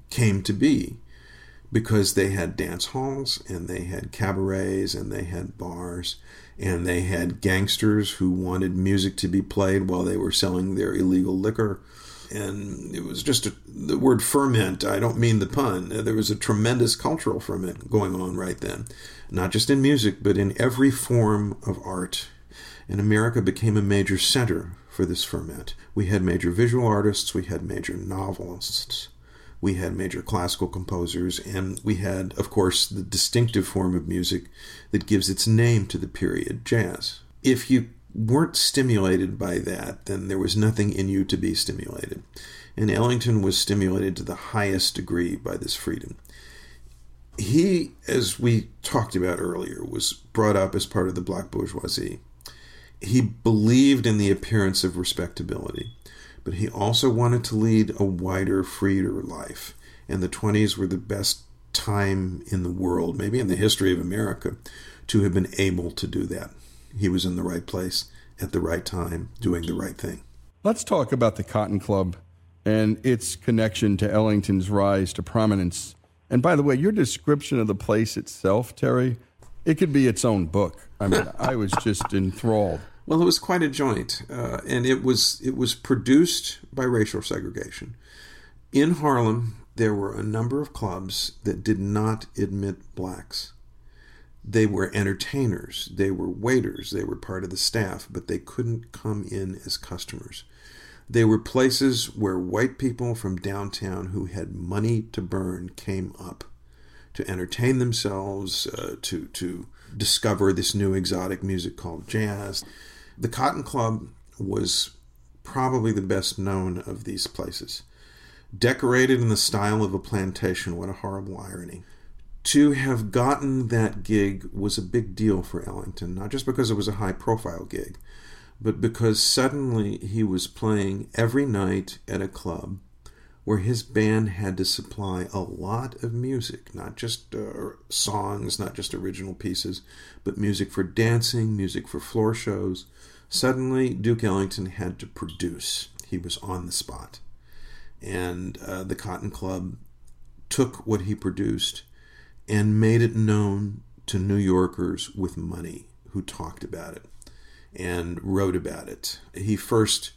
came to be because they had dance halls and they had cabarets and they had bars and they had gangsters who wanted music to be played while they were selling their illegal liquor and it was just a, the word ferment. I don't mean the pun. Uh, there was a tremendous cultural ferment going on right then, not just in music, but in every form of art. And America became a major center for this ferment. We had major visual artists, we had major novelists, we had major classical composers, and we had, of course, the distinctive form of music that gives its name to the period, jazz. If you weren't stimulated by that, then there was nothing in you to be stimulated. And Ellington was stimulated to the highest degree by this freedom. He, as we talked about earlier, was brought up as part of the black bourgeoisie. He believed in the appearance of respectability, but he also wanted to lead a wider, freer life. And the 20s were the best time in the world, maybe in the history of America, to have been able to do that he was in the right place at the right time, doing the right thing. Let's talk about the Cotton Club and its connection to Ellington's rise to prominence. And by the way, your description of the place itself, Terry, it could be its own book. I mean, I was just enthralled. Well, it was quite a joint, uh, and it was it was produced by racial segregation. In Harlem, there were a number of clubs that did not admit blacks they were entertainers, they were waiters, they were part of the staff, but they couldn't come in as customers. They were places where white people from downtown who had money to burn came up to entertain themselves, uh, to, to discover this new exotic music called jazz. The Cotton Club was probably the best known of these places. Decorated in the style of a plantation, what a horrible irony to have gotten that gig was a big deal for Ellington, not just because it was a high profile gig, but because suddenly he was playing every night at a club where his band had to supply a lot of music, not just uh, songs, not just original pieces, but music for dancing, music for floor shows. Suddenly, Duke Ellington had to produce. He was on the spot. And uh, the Cotton Club took what he produced and made it known to New Yorkers with money who talked about it and wrote about it. He first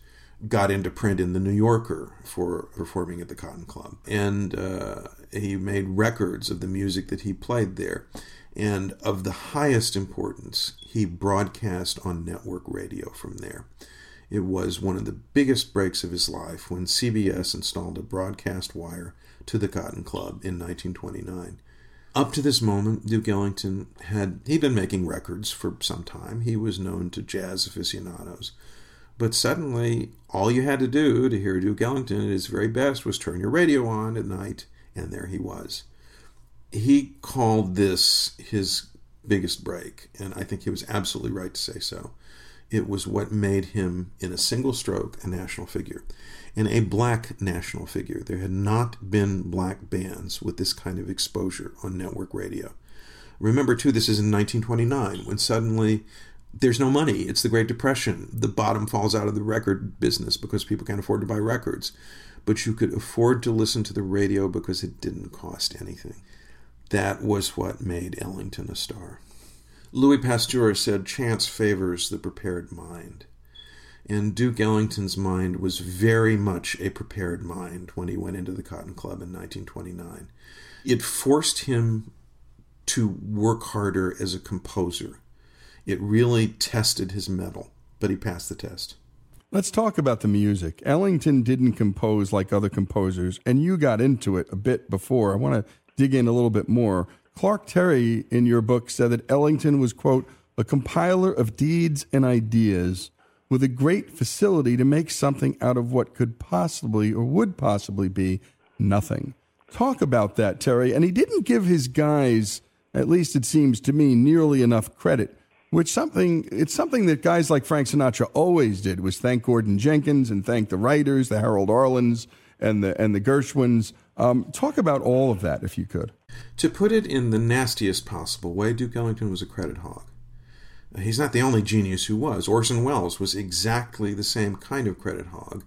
got into print in the New Yorker for performing at the Cotton Club, and uh, he made records of the music that he played there. And of the highest importance, he broadcast on network radio from there. It was one of the biggest breaks of his life when CBS installed a broadcast wire to the Cotton Club in 1929. Up to this moment, Duke Ellington had he'd been making records for some time. He was known to jazz aficionados. But suddenly, all you had to do to hear Duke Ellington at his very best was turn your radio on at night, and there he was. He called this his biggest break, and I think he was absolutely right to say so. It was what made him, in a single stroke, a national figure and a black national figure. There had not been black bands with this kind of exposure on network radio. Remember, too, this is in 1929 when suddenly there's no money. It's the Great Depression. The bottom falls out of the record business because people can't afford to buy records. But you could afford to listen to the radio because it didn't cost anything. That was what made Ellington a star. Louis Pasteur said, Chance favors the prepared mind. And Duke Ellington's mind was very much a prepared mind when he went into the Cotton Club in 1929. It forced him to work harder as a composer. It really tested his mettle, but he passed the test. Let's talk about the music. Ellington didn't compose like other composers, and you got into it a bit before. I want to dig in a little bit more. Clark Terry, in your book, said that Ellington was, quote, a compiler of deeds and ideas with a great facility to make something out of what could possibly or would possibly be nothing. Talk about that, Terry. And he didn't give his guys, at least it seems to me, nearly enough credit. Which something it's something that guys like Frank Sinatra always did was thank Gordon Jenkins and thank the writers, the Harold Arlens and the and the Gershwins. Um, talk about all of that, if you could. To put it in the nastiest possible way, Duke Ellington was a credit hog. He's not the only genius who was. Orson Welles was exactly the same kind of credit hog,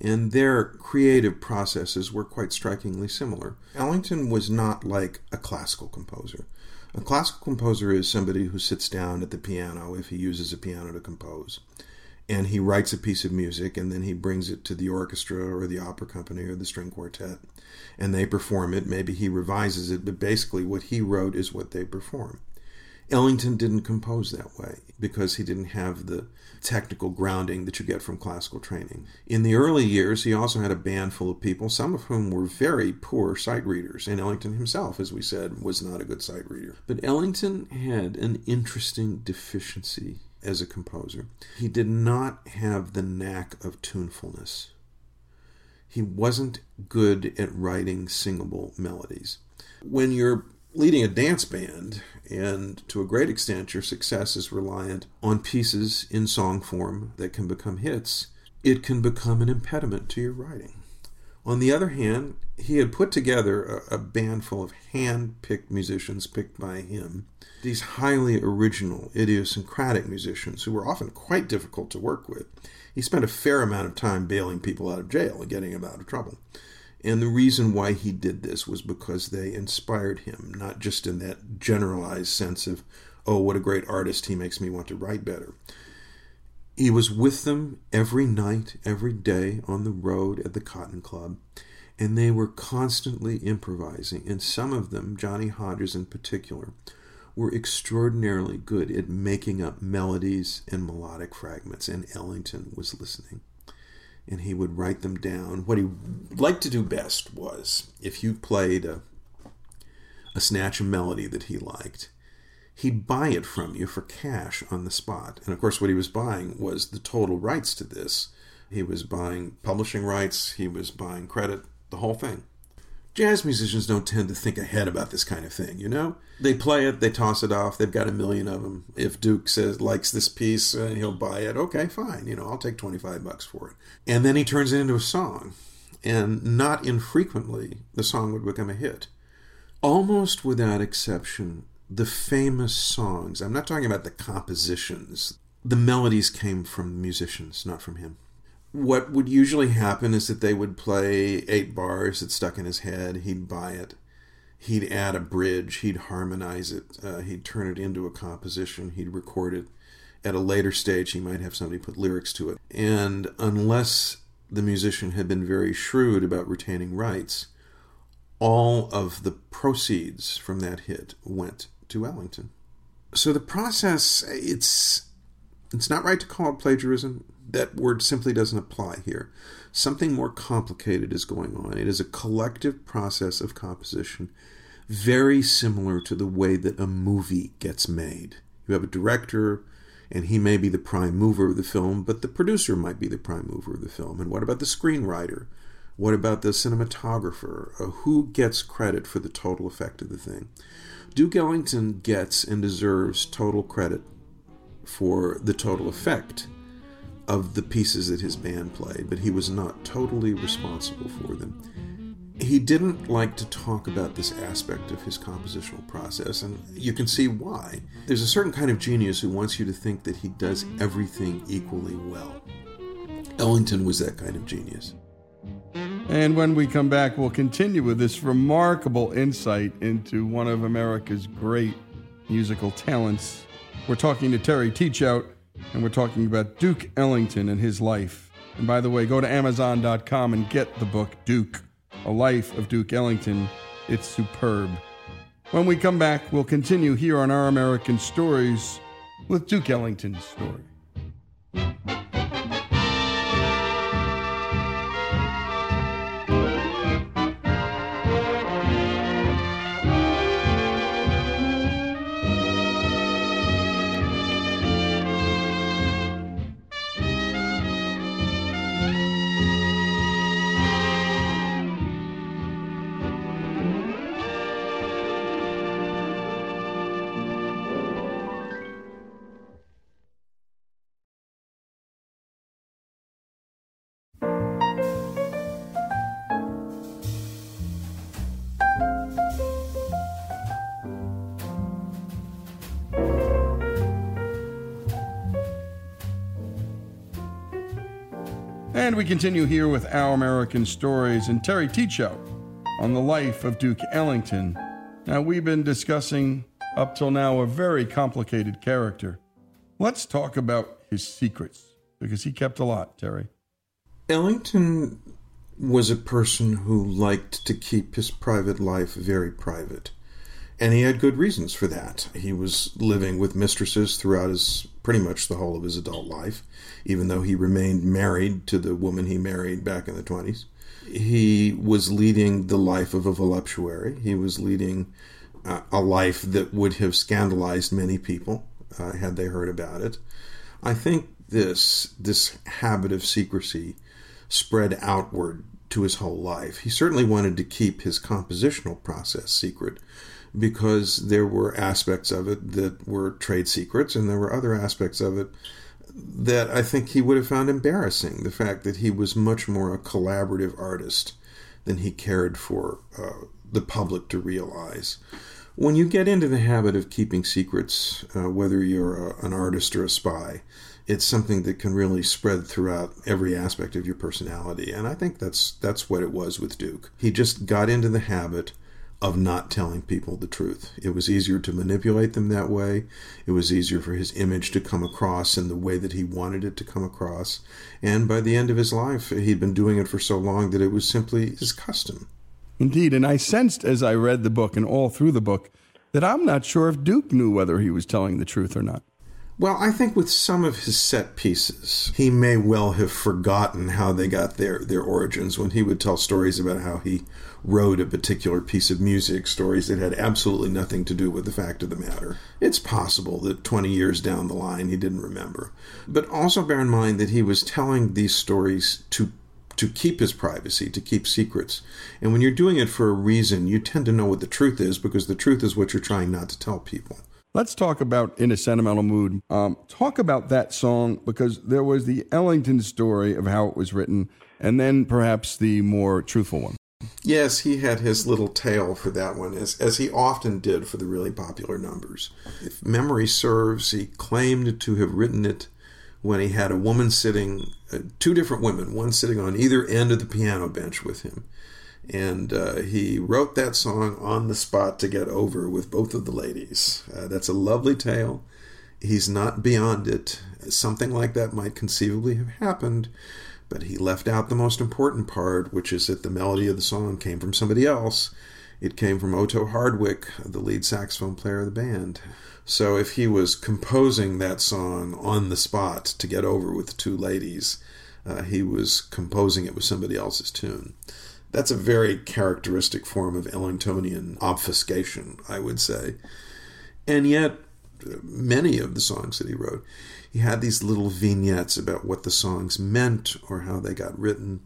and their creative processes were quite strikingly similar. Ellington was not like a classical composer. A classical composer is somebody who sits down at the piano, if he uses a piano to compose, and he writes a piece of music, and then he brings it to the orchestra or the opera company or the string quartet, and they perform it. Maybe he revises it, but basically what he wrote is what they perform. Ellington didn't compose that way because he didn't have the technical grounding that you get from classical training. In the early years, he also had a band full of people, some of whom were very poor sight readers, and Ellington himself, as we said, was not a good sight reader. But Ellington had an interesting deficiency as a composer. He did not have the knack of tunefulness. He wasn't good at writing singable melodies. When you're leading a dance band, and to a great extent your success is reliant on pieces in song form that can become hits, it can become an impediment to your writing. On the other hand, he had put together a, a band full of hand picked musicians picked by him, these highly original, idiosyncratic musicians who were often quite difficult to work with. He spent a fair amount of time bailing people out of jail and getting them out of trouble. And the reason why he did this was because they inspired him, not just in that generalized sense of, oh, what a great artist, he makes me want to write better. He was with them every night, every day on the road at the Cotton Club, and they were constantly improvising. And some of them, Johnny Hodges in particular, were extraordinarily good at making up melodies and melodic fragments, and Ellington was listening and he would write them down. What he liked to do best was if you played a, a snatch of melody that he liked, he'd buy it from you for cash on the spot. And of course, what he was buying was the total rights to this. He was buying publishing rights, he was buying credit, the whole thing. Jazz musicians don't tend to think ahead about this kind of thing, you know? They play it, they toss it off, they've got a million of them. If Duke says likes this piece and he'll buy it, okay, fine, you know, I'll take 25 bucks for it. And then he turns it into a song. And not infrequently, the song would become a hit. Almost without exception, the famous songs, I'm not talking about the compositions, the melodies came from musicians, not from him what would usually happen is that they would play eight bars that stuck in his head. He'd buy it. He'd add a bridge. He'd harmonize it. Uh, he'd turn it into a composition. He'd record it. At a later stage, he might have somebody put lyrics to it. And unless the musician had been very shrewd about retaining rights, all of the proceeds from that hit went to Ellington. So the process, it's it's not right to call it plagiarism that word simply doesn't apply here. Something more complicated is going on. It is a collective process of composition, very similar to the way that a movie gets made. You have a director, and he may be the prime mover of the film, but the producer might be the prime mover of the film. And what about the screenwriter? What about the cinematographer? Uh, who gets credit for the total effect of the thing? Duke Ellington gets and deserves total credit for the total effect of the pieces that his band played, but he was not totally responsible for them. He didn't like to talk about this aspect of his compositional process, and you can see why. There's a certain kind of genius who wants you to think that he does everything equally well. Ellington was that kind of genius. And when we come back, we'll continue with this remarkable insight into one of America's great musical talents. We're talking to Terry Teachout, and we're talking about Duke Ellington and his life. And by the way, go to Amazon.com and get the book Duke, A Life of Duke Ellington. It's superb. When we come back, we'll continue here on Our American Stories with Duke Ellington's story. Continue here with Our American Stories and Terry Teachout on the life of Duke Ellington. Now, we've been discussing up till now a very complicated character. Let's talk about his secrets because he kept a lot, Terry. Ellington was a person who liked to keep his private life very private. And he had good reasons for that. He was living with mistresses throughout his pretty much the whole of his adult life, even though he remained married to the woman he married back in the 20s. He was leading the life of a voluptuary. He was leading uh, a life that would have scandalized many people uh, had they heard about it. I think this this habit of secrecy spread outward to his whole life. He certainly wanted to keep his compositional process secret because there were aspects of it that were trade secrets and there were other aspects of it that I think he would have found embarrassing. The fact that he was much more a collaborative artist than he cared for uh, the public to realize. When you get into the habit of keeping secrets, uh, whether you're a, an artist or a spy, it's something that can really spread throughout every aspect of your personality. And I think that's that's what it was with Duke. He just got into the habit of not telling people the truth. It was easier to manipulate them that way. It was easier for his image to come across in the way that he wanted it to come across. And by the end of his life, he'd been doing it for so long that it was simply his custom. Indeed, and I sensed as I read the book and all through the book that I'm not sure if Duke knew whether he was telling the truth or not. Well, I think with some of his set pieces, he may well have forgotten how they got their, their origins when he would tell stories about how he wrote a particular piece of music, stories that had absolutely nothing to do with the fact of the matter. It's possible that 20 years down the line he didn't remember. But also bear in mind that he was telling these stories to to keep his privacy, to keep secrets. And when you're doing it for a reason, you tend to know what the truth is because the truth is what you're trying not to tell people. Let's talk about In a Sentimental Mood. Um, talk about that song because there was the Ellington story of how it was written, and then perhaps the more truthful one. Yes, he had his little tale for that one, as, as he often did for the really popular numbers. If memory serves, he claimed to have written it when he had a woman sitting, uh, two different women, one sitting on either end of the piano bench with him. And uh, he wrote that song on the spot to get over with both of the ladies. Uh, that's a lovely tale. He's not beyond it. Something like that might conceivably have happened, but he left out the most important part, which is that the melody of the song came from somebody else. It came from Otto Hardwick, the lead saxophone player of the band. So if he was composing that song on the spot to get over with the two ladies, uh, he was composing it with somebody else's tune. That's a very characteristic form of Ellingtonian obfuscation, I would say. And yet, many of the songs that he wrote, he had these little vignettes about what the songs meant or how they got written.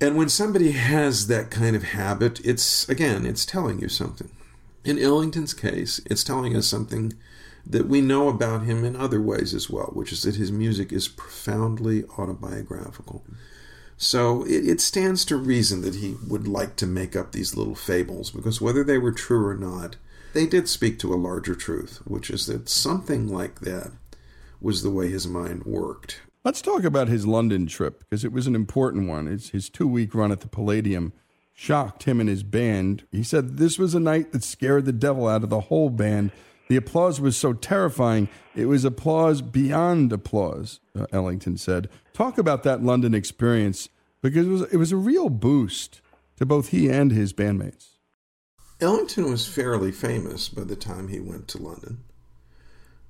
And when somebody has that kind of habit, it's, again, it's telling you something. In Ellington's case, it's telling us something that we know about him in other ways as well, which is that his music is profoundly autobiographical. So it, it, stands to reason that he would like to make up these little fables, because whether they were true or not, they did speak to a larger truth, which is that something like that was the way his mind worked. Let's talk about his London trip, because it was an important one. It's his two week run at the Palladium shocked him and his band. He said this was a night that scared the devil out of the whole band. The applause was so terrifying. It was applause beyond applause, uh, Ellington said. Talk about that London experience because it was, it was a real boost to both he and his bandmates. Ellington was fairly famous by the time he went to London,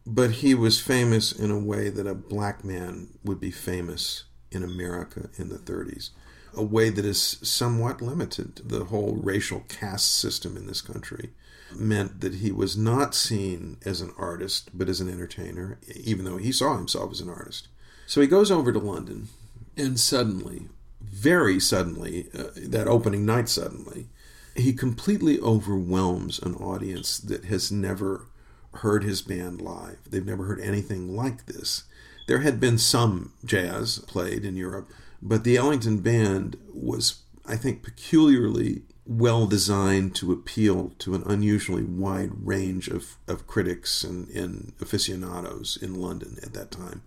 but he was famous in a way that a black man would be famous in America in the 30s a way that is somewhat limited. The whole racial caste system in this country meant that he was not seen as an artist, but as an entertainer, even though he saw himself as an artist. So he goes over to London, and suddenly, very suddenly, uh, that opening night suddenly, he completely overwhelms an audience that has never heard his band live. They've never heard anything like this. There had been some jazz played in Europe, but the Ellington Band was, I think, peculiarly well designed to appeal to an unusually wide range of, of critics and, and aficionados in London at that time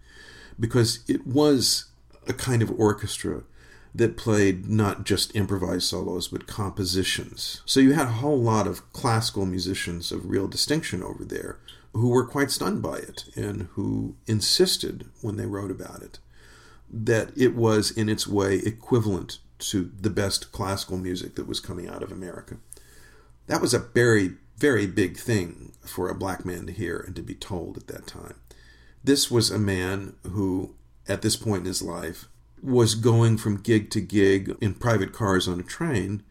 because it was a kind of orchestra that played not just improvised solos but compositions. So you had a whole lot of classical musicians of real distinction over there who were quite stunned by it and who insisted when they wrote about it that it was in its way equivalent to the best classical music that was coming out of America. That was a very, very big thing for a black man to hear and to be told at that time. This was a man who, at this point in his life, was going from gig to gig in private cars on a train,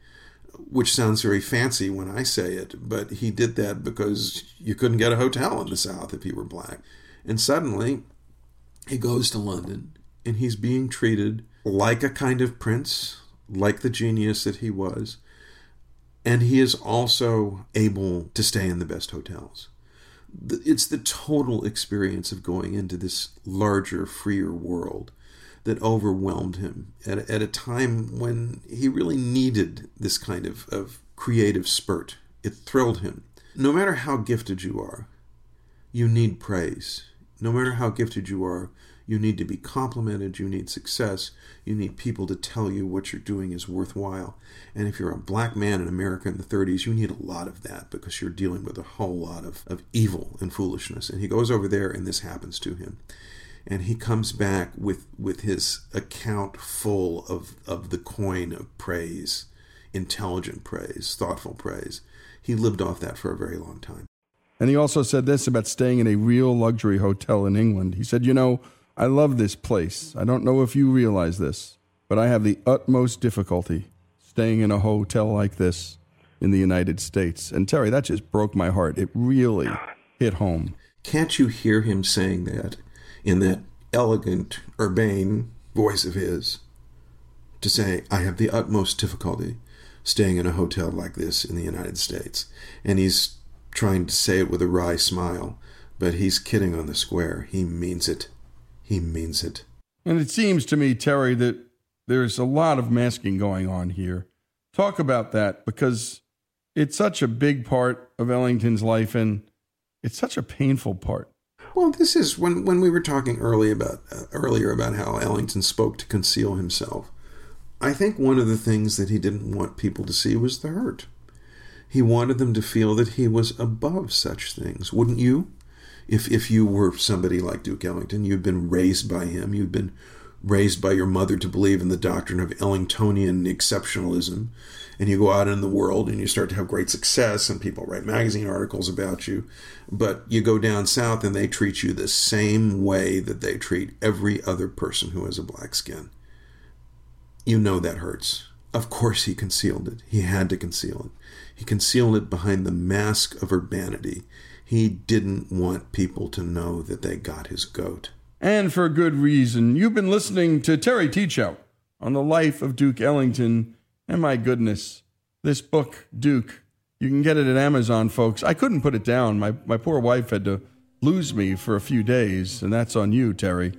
which sounds very fancy when I say it, but he did that because you couldn't get a hotel in the South if you were black. And suddenly, he goes to London and he's being treated like a kind of prince, like the genius that he was. And he is also able to stay in the best hotels. It's the total experience of going into this larger, freer world that overwhelmed him at, at a time when he really needed this kind of, of creative spurt. It thrilled him. No matter how gifted you are, you need praise. No matter how gifted you are, you need to be complimented, you need success, you need people to tell you what you're doing is worthwhile. And if you're a black man in America in the 30s, you need a lot of that because you're dealing with a whole lot of, of evil and foolishness. And he goes over there and this happens to him. And he comes back with, with his account full of, of the coin of praise, intelligent praise, thoughtful praise. He lived off that for a very long time. And he also said this about staying in a real luxury hotel in England. He said, You know, I love this place. I don't know if you realize this, but I have the utmost difficulty staying in a hotel like this in the United States. And Terry, that just broke my heart. It really hit home. Can't you hear him saying that in that elegant, urbane voice of his? To say, I have the utmost difficulty staying in a hotel like this in the United States. And he's trying to say it with a wry smile, but he's kidding on the square. He means it. He means it. And it seems to me, Terry, that there's a lot of masking going on here. Talk about that because it's such a big part of Ellington's life and it's such a painful part. Well, this is when when we were talking early about uh, earlier about how Ellington spoke to conceal himself. I think one of the things that he didn't want people to see was the hurt. He wanted them to feel that he was above such things. Wouldn't you? If if you were somebody like Duke Ellington, you'd been raised by him, you'd been raised by your mother to believe in the doctrine of Ellingtonian exceptionalism, and you go out in the world and you start to have great success, and people write magazine articles about you, but you go down south and they treat you the same way that they treat every other person who has a black skin. You know that hurts. Of course, he concealed it. He had to conceal it. He concealed it behind the mask of urbanity. He didn't want people to know that they got his goat. And for good reason. You've been listening to Terry Teachout on the life of Duke Ellington. And my goodness, this book, Duke, you can get it at Amazon, folks. I couldn't put it down. My, my poor wife had to lose me for a few days, and that's on you, Terry.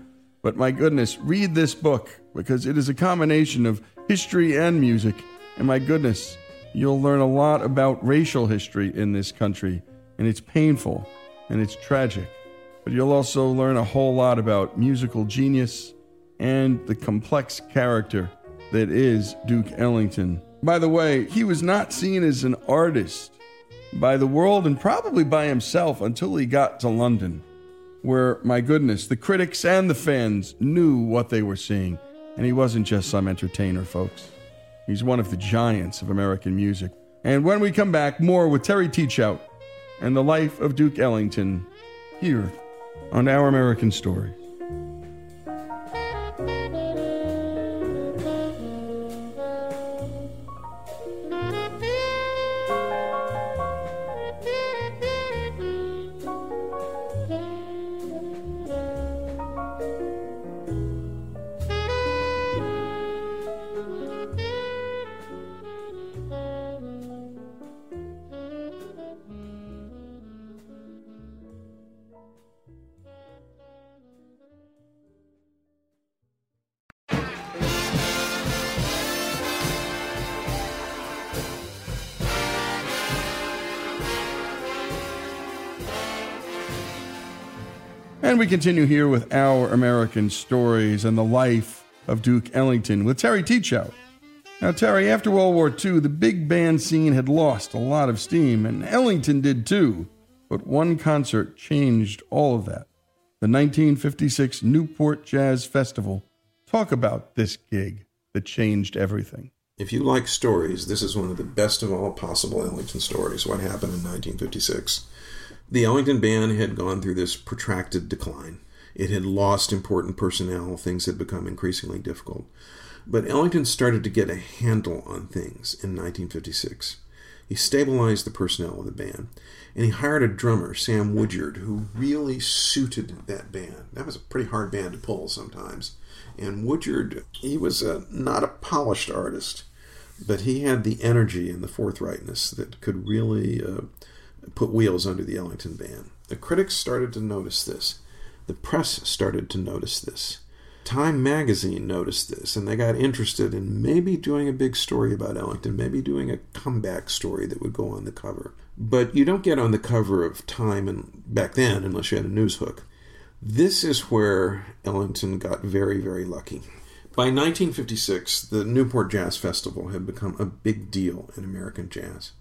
But my goodness, read this book because it is a combination of history and music. And my goodness, you'll learn a lot about racial history in this country and it's painful and it's tragic. But you'll also learn a whole lot about musical genius and the complex character that is Duke Ellington. By the way, he was not seen as an artist by the world and probably by himself until he got to London, where, my goodness, the critics and the fans knew what they were seeing. And he wasn't just some entertainer, folks. He's one of the giants of American music. And when we come back, more with Terry Teachout and the life of Duke Ellington here on Our American Story. We continue here with our American stories and the life of Duke Ellington with Terry Teachout. Now, Terry, after World War II, the big band scene had lost a lot of steam, and Ellington did too. But one concert changed all of that the 1956 Newport Jazz Festival. Talk about this gig that changed everything. If you like stories, this is one of the best of all possible Ellington stories. What happened in 1956? The Ellington Band had gone through this protracted decline. It had lost important personnel, things had become increasingly difficult. But Ellington started to get a handle on things in 1956. He stabilized the personnel of the band, and he hired a drummer, Sam Woodyard, who really suited that band. That was a pretty hard band to pull sometimes. And Woodyard, he was a, not a polished artist, but he had the energy and the forthrightness that could really uh, put wheels under the Ellington band. The critics started to notice this. The press started to notice this. Time magazine noticed this and they got interested in maybe doing a big story about Ellington, maybe doing a comeback story that would go on the cover. But you don't get on the cover of Time and back then unless you had a news hook. This is where Ellington got very, very lucky. By 1956, the Newport Jazz Festival had become a big deal in American jazz.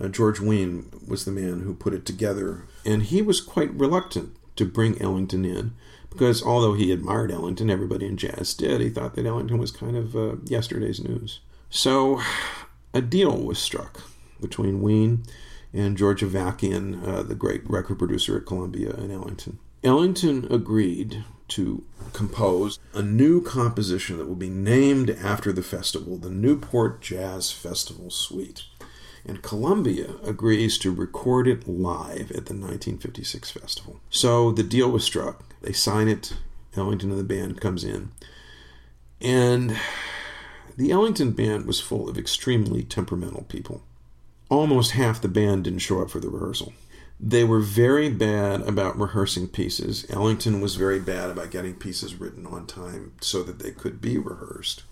Uh, George Wein was the man who put it together, and he was quite reluctant to bring Ellington in because although he admired Ellington, everybody in jazz did, he thought that Ellington was kind of uh, yesterday's news. So a deal was struck between Wein and George Avakian, uh, the great record producer at Columbia, and Ellington. Ellington agreed to compose a new composition that will be named after the festival, the Newport Jazz Festival Suite. And Columbia agrees to record it live at the 1956 festival. So the deal was struck. They sign it. Ellington and the band comes in. And the Ellington band was full of extremely temperamental people. Almost half the band didn't show up for the rehearsal. They were very bad about rehearsing pieces. Ellington was very bad about getting pieces written on time so that they could be rehearsed.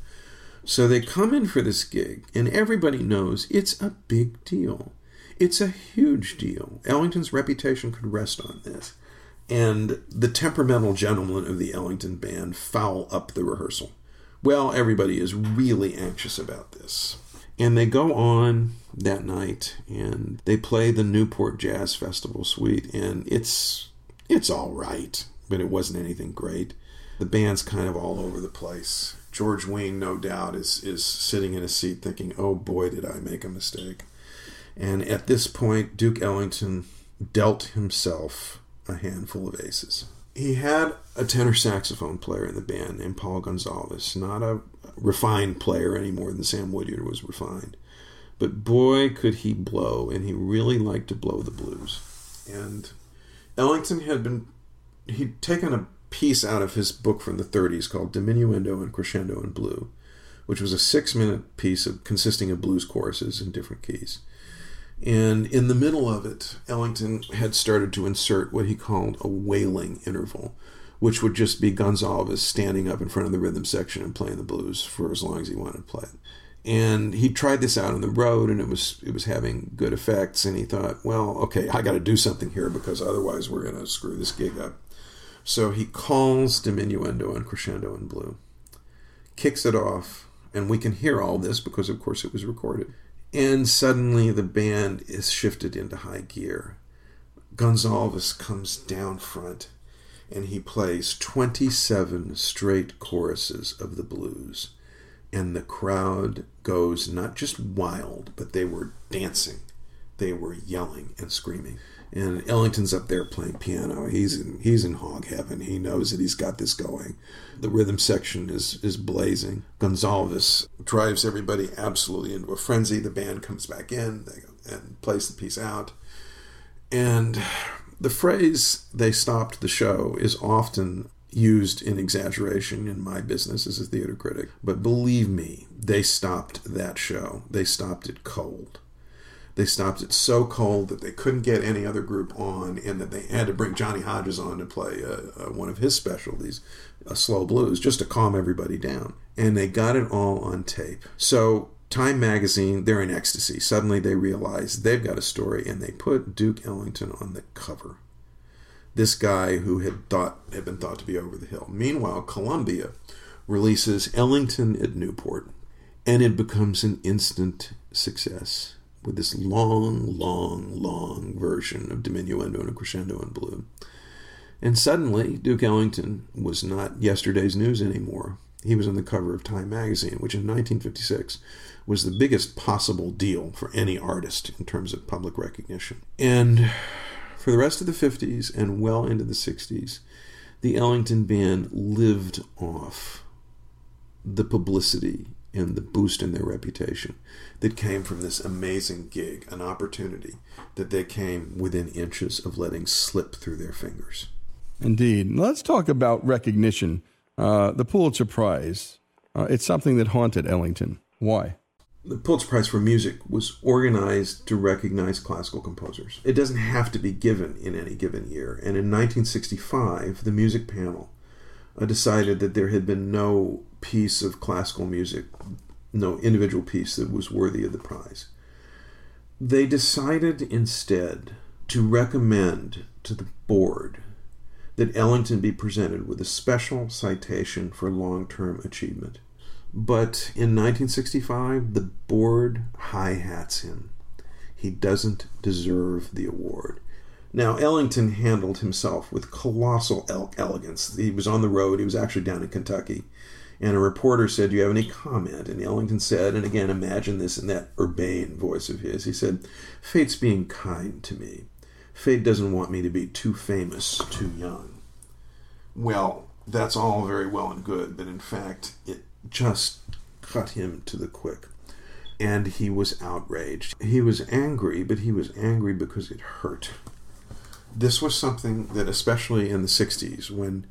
So they come in for this gig, and everybody knows it's a big deal. It's a huge deal. Ellington's reputation could rest on this. And the temperamental gentlemen of the Ellington band foul up the rehearsal. Well, everybody is really anxious about this. And they go on that night and they play the Newport Jazz Festival suite and it's it's all right, but it wasn't anything great. The band's kind of all over the place. George Wein, no doubt, is is sitting in a seat thinking, "Oh boy, did I make a mistake." And at this point, Duke Ellington dealt himself a handful of aces. He had a tenor saxophone player in the band named Paul Gonsalves, not a refined player any more than Sam Woodyard was refined. But boy, could he blow, and he really liked to blow the blues. And Ellington had been, he'd taken a piece out of his book from the 30s called Diminuendo and Crescendo in Blue, which was a six minute piece of, consisting of blues choruses in different keys. And in the middle of it, Ellington had started to insert what he called a wailing interval, which would just be Gonsalves standing up in front of the rhythm section and playing the blues for as long as he wanted to play it. And he tried this out on the road, and it was it was having good effects. And he thought, well, okay, I got to do something here because otherwise we're going to screw this gig up. So he calls diminuendo and crescendo in blue, kicks it off, and we can hear all this because, of course, it was recorded. And suddenly the band is shifted into high gear. Gonsalves comes down front and he plays 27 straight choruses of the blues. And the crowd goes not just wild, but they were dancing. They were yelling and screaming. And Ellington's up there playing piano. He's in he's in hog heaven. He knows that he's got this going. The rhythm section is is blazing. Gonsalves drives everybody absolutely into a frenzy. The band comes back in and plays the piece out. And the phrase "they stopped the show" is often used in exaggeration in my business as a theater critic. But believe me, they stopped that show. They stopped it cold. They stopped it so cold that they couldn't get any other group on, and that they had to bring Johnny Hodges on to play uh, uh, one of his specialties, a slow blues, just to calm everybody down. And they got it all on tape. So Time magazine, they're in ecstasy. Suddenly they realize they've got a story, and they put Duke Ellington on the cover. This guy who had thought had been thought to be over the hill. Meanwhile, Columbia releases Ellington at Newport, and it becomes an instant success with this long, long, long version of diminuendo and a crescendo in blue. And suddenly, Duke Ellington was not yesterday's news anymore. He was on the cover of Time magazine, which in 1956 was the biggest possible deal for any artist in terms of public recognition. And for the rest of the 50s and well into the 60s, the Ellington Band lived off the publicity and the boost in their reputation that came from this amazing gig, an opportunity that they came within inches of letting slip through their fingers. Indeed. Let's talk about recognition. Uh, the Pulitzer Prize. Uh, it's something that haunted Ellington. Why? The Pulitzer Prize for Music was organized to recognize classical composers. It doesn't have to be given in any given year. And in 1965, the music panel decided that there had been no piece of classical music, no individual piece that was worthy of the prize. They decided instead to recommend to the board that Ellington be presented with a special citation for long term achievement. But in 1965, the board high hats him. He doesn't deserve the award. Now, Ellington handled himself with colossal el- elegance. He was on the road, he was actually down in Kentucky. And a reporter said, Do you have any comment? And Ellington said, and again, imagine this in that urbane voice of his. He said, Fate's being kind to me. Fate doesn't want me to be too famous, too young. Well, that's all very well and good, but in fact, it just cut him to the quick. And he was outraged. He was angry, but he was angry because it hurt. This was something that, especially in the 60s, when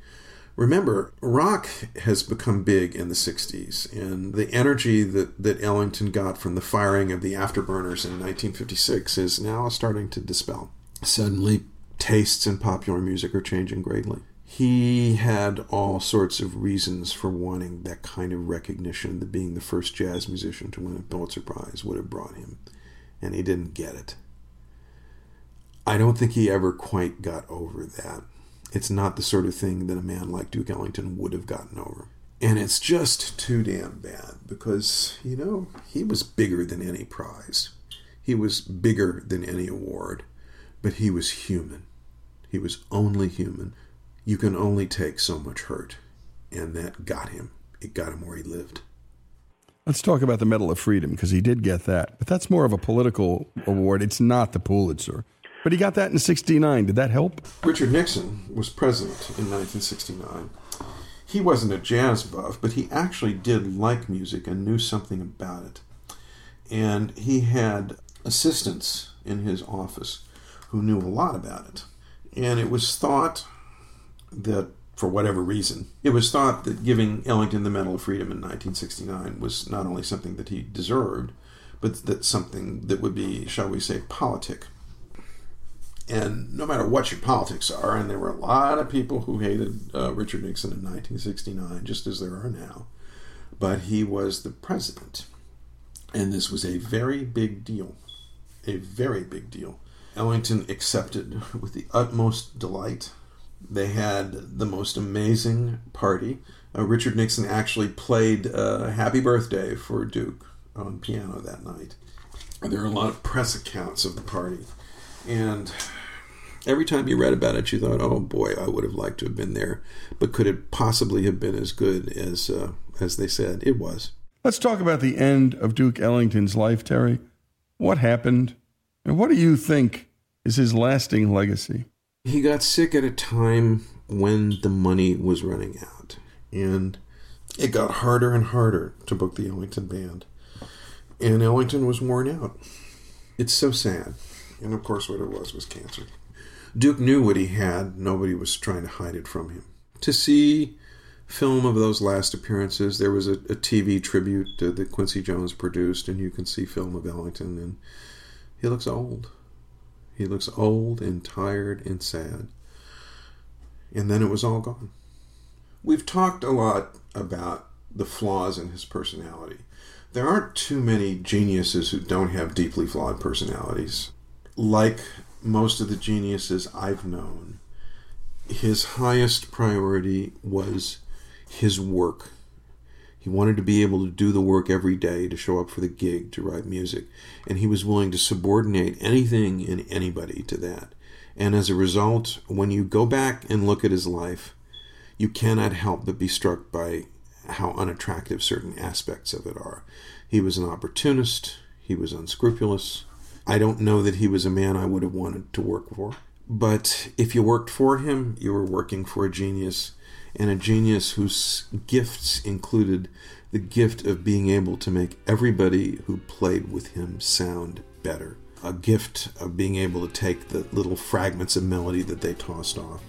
remember, rock has become big in the 60s, and the energy that, that Ellington got from the firing of the Afterburners in 1956 is now starting to dispel. Suddenly, tastes in popular music are changing greatly. He had all sorts of reasons for wanting that kind of recognition that being the first jazz musician to win a Pulitzer Prize would have brought him, and he didn't get it. I don't think he ever quite got over that. It's not the sort of thing that a man like Duke Ellington would have gotten over. And it's just too damn bad because, you know, he was bigger than any prize. He was bigger than any award, but he was human. He was only human. You can only take so much hurt, and that got him. It got him where he lived. Let's talk about the Medal of Freedom because he did get that. But that's more of a political award. It's not the Pulitzer. But he got that in 69. Did that help? Richard Nixon was president in 1969. He wasn't a jazz buff, but he actually did like music and knew something about it. And he had assistants in his office who knew a lot about it. And it was thought that, for whatever reason, it was thought that giving Ellington the Medal of Freedom in 1969 was not only something that he deserved, but that something that would be, shall we say, politic. And no matter what your politics are, and there were a lot of people who hated uh, Richard Nixon in 1969, just as there are now, but he was the president. And this was a very big deal. A very big deal. Ellington accepted with the utmost delight. They had the most amazing party. Uh, Richard Nixon actually played uh, Happy Birthday for Duke on piano that night. There are a lot of press accounts of the party. And every time you read about it, you thought, oh boy, I would have liked to have been there. But could it possibly have been as good as, uh, as they said? It was. Let's talk about the end of Duke Ellington's life, Terry. What happened? And what do you think is his lasting legacy? He got sick at a time when the money was running out. And it got harder and harder to book the Ellington band. And Ellington was worn out. It's so sad. And of course, what it was was cancer. Duke knew what he had, nobody was trying to hide it from him. To see film of those last appearances, there was a, a TV tribute that Quincy Jones produced, and you can see film of Ellington, and he looks old. He looks old and tired and sad. And then it was all gone. We've talked a lot about the flaws in his personality. There aren't too many geniuses who don't have deeply flawed personalities. Like most of the geniuses I've known, his highest priority was his work He wanted to be able to do the work every day, to show up for the gig, to write music, and he was willing to subordinate anything and anybody to that. And as a result, when you go back and look at his life, you cannot help but be struck by how unattractive certain aspects of it are. He was an opportunist, he was unscrupulous. I don't know that he was a man I would have wanted to work for. But if you worked for him, you were working for a genius, and a genius whose gifts included the gift of being able to make everybody who played with him sound better. A gift of being able to take the little fragments of melody that they tossed off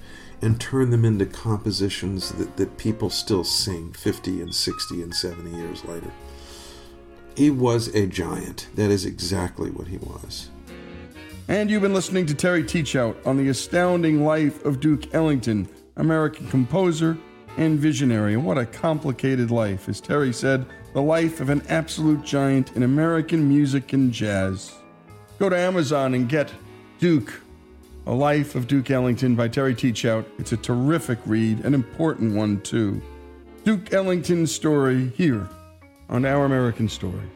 and turn them into compositions that, that people still sing 50 and 60 and 70 years later. He was a giant. That is exactly what he was. And you've been listening to Terry Teachout on the astounding life of Duke Ellington, American composer and visionary. And what a complicated life. As Terry said, the life of an absolute giant in American music and jazz. Go to Amazon and get Duke, A Life of Duke Ellington by Terry Teachout. It's a terrific read, an important one, too. Duke Ellington's story here on Our American Stories.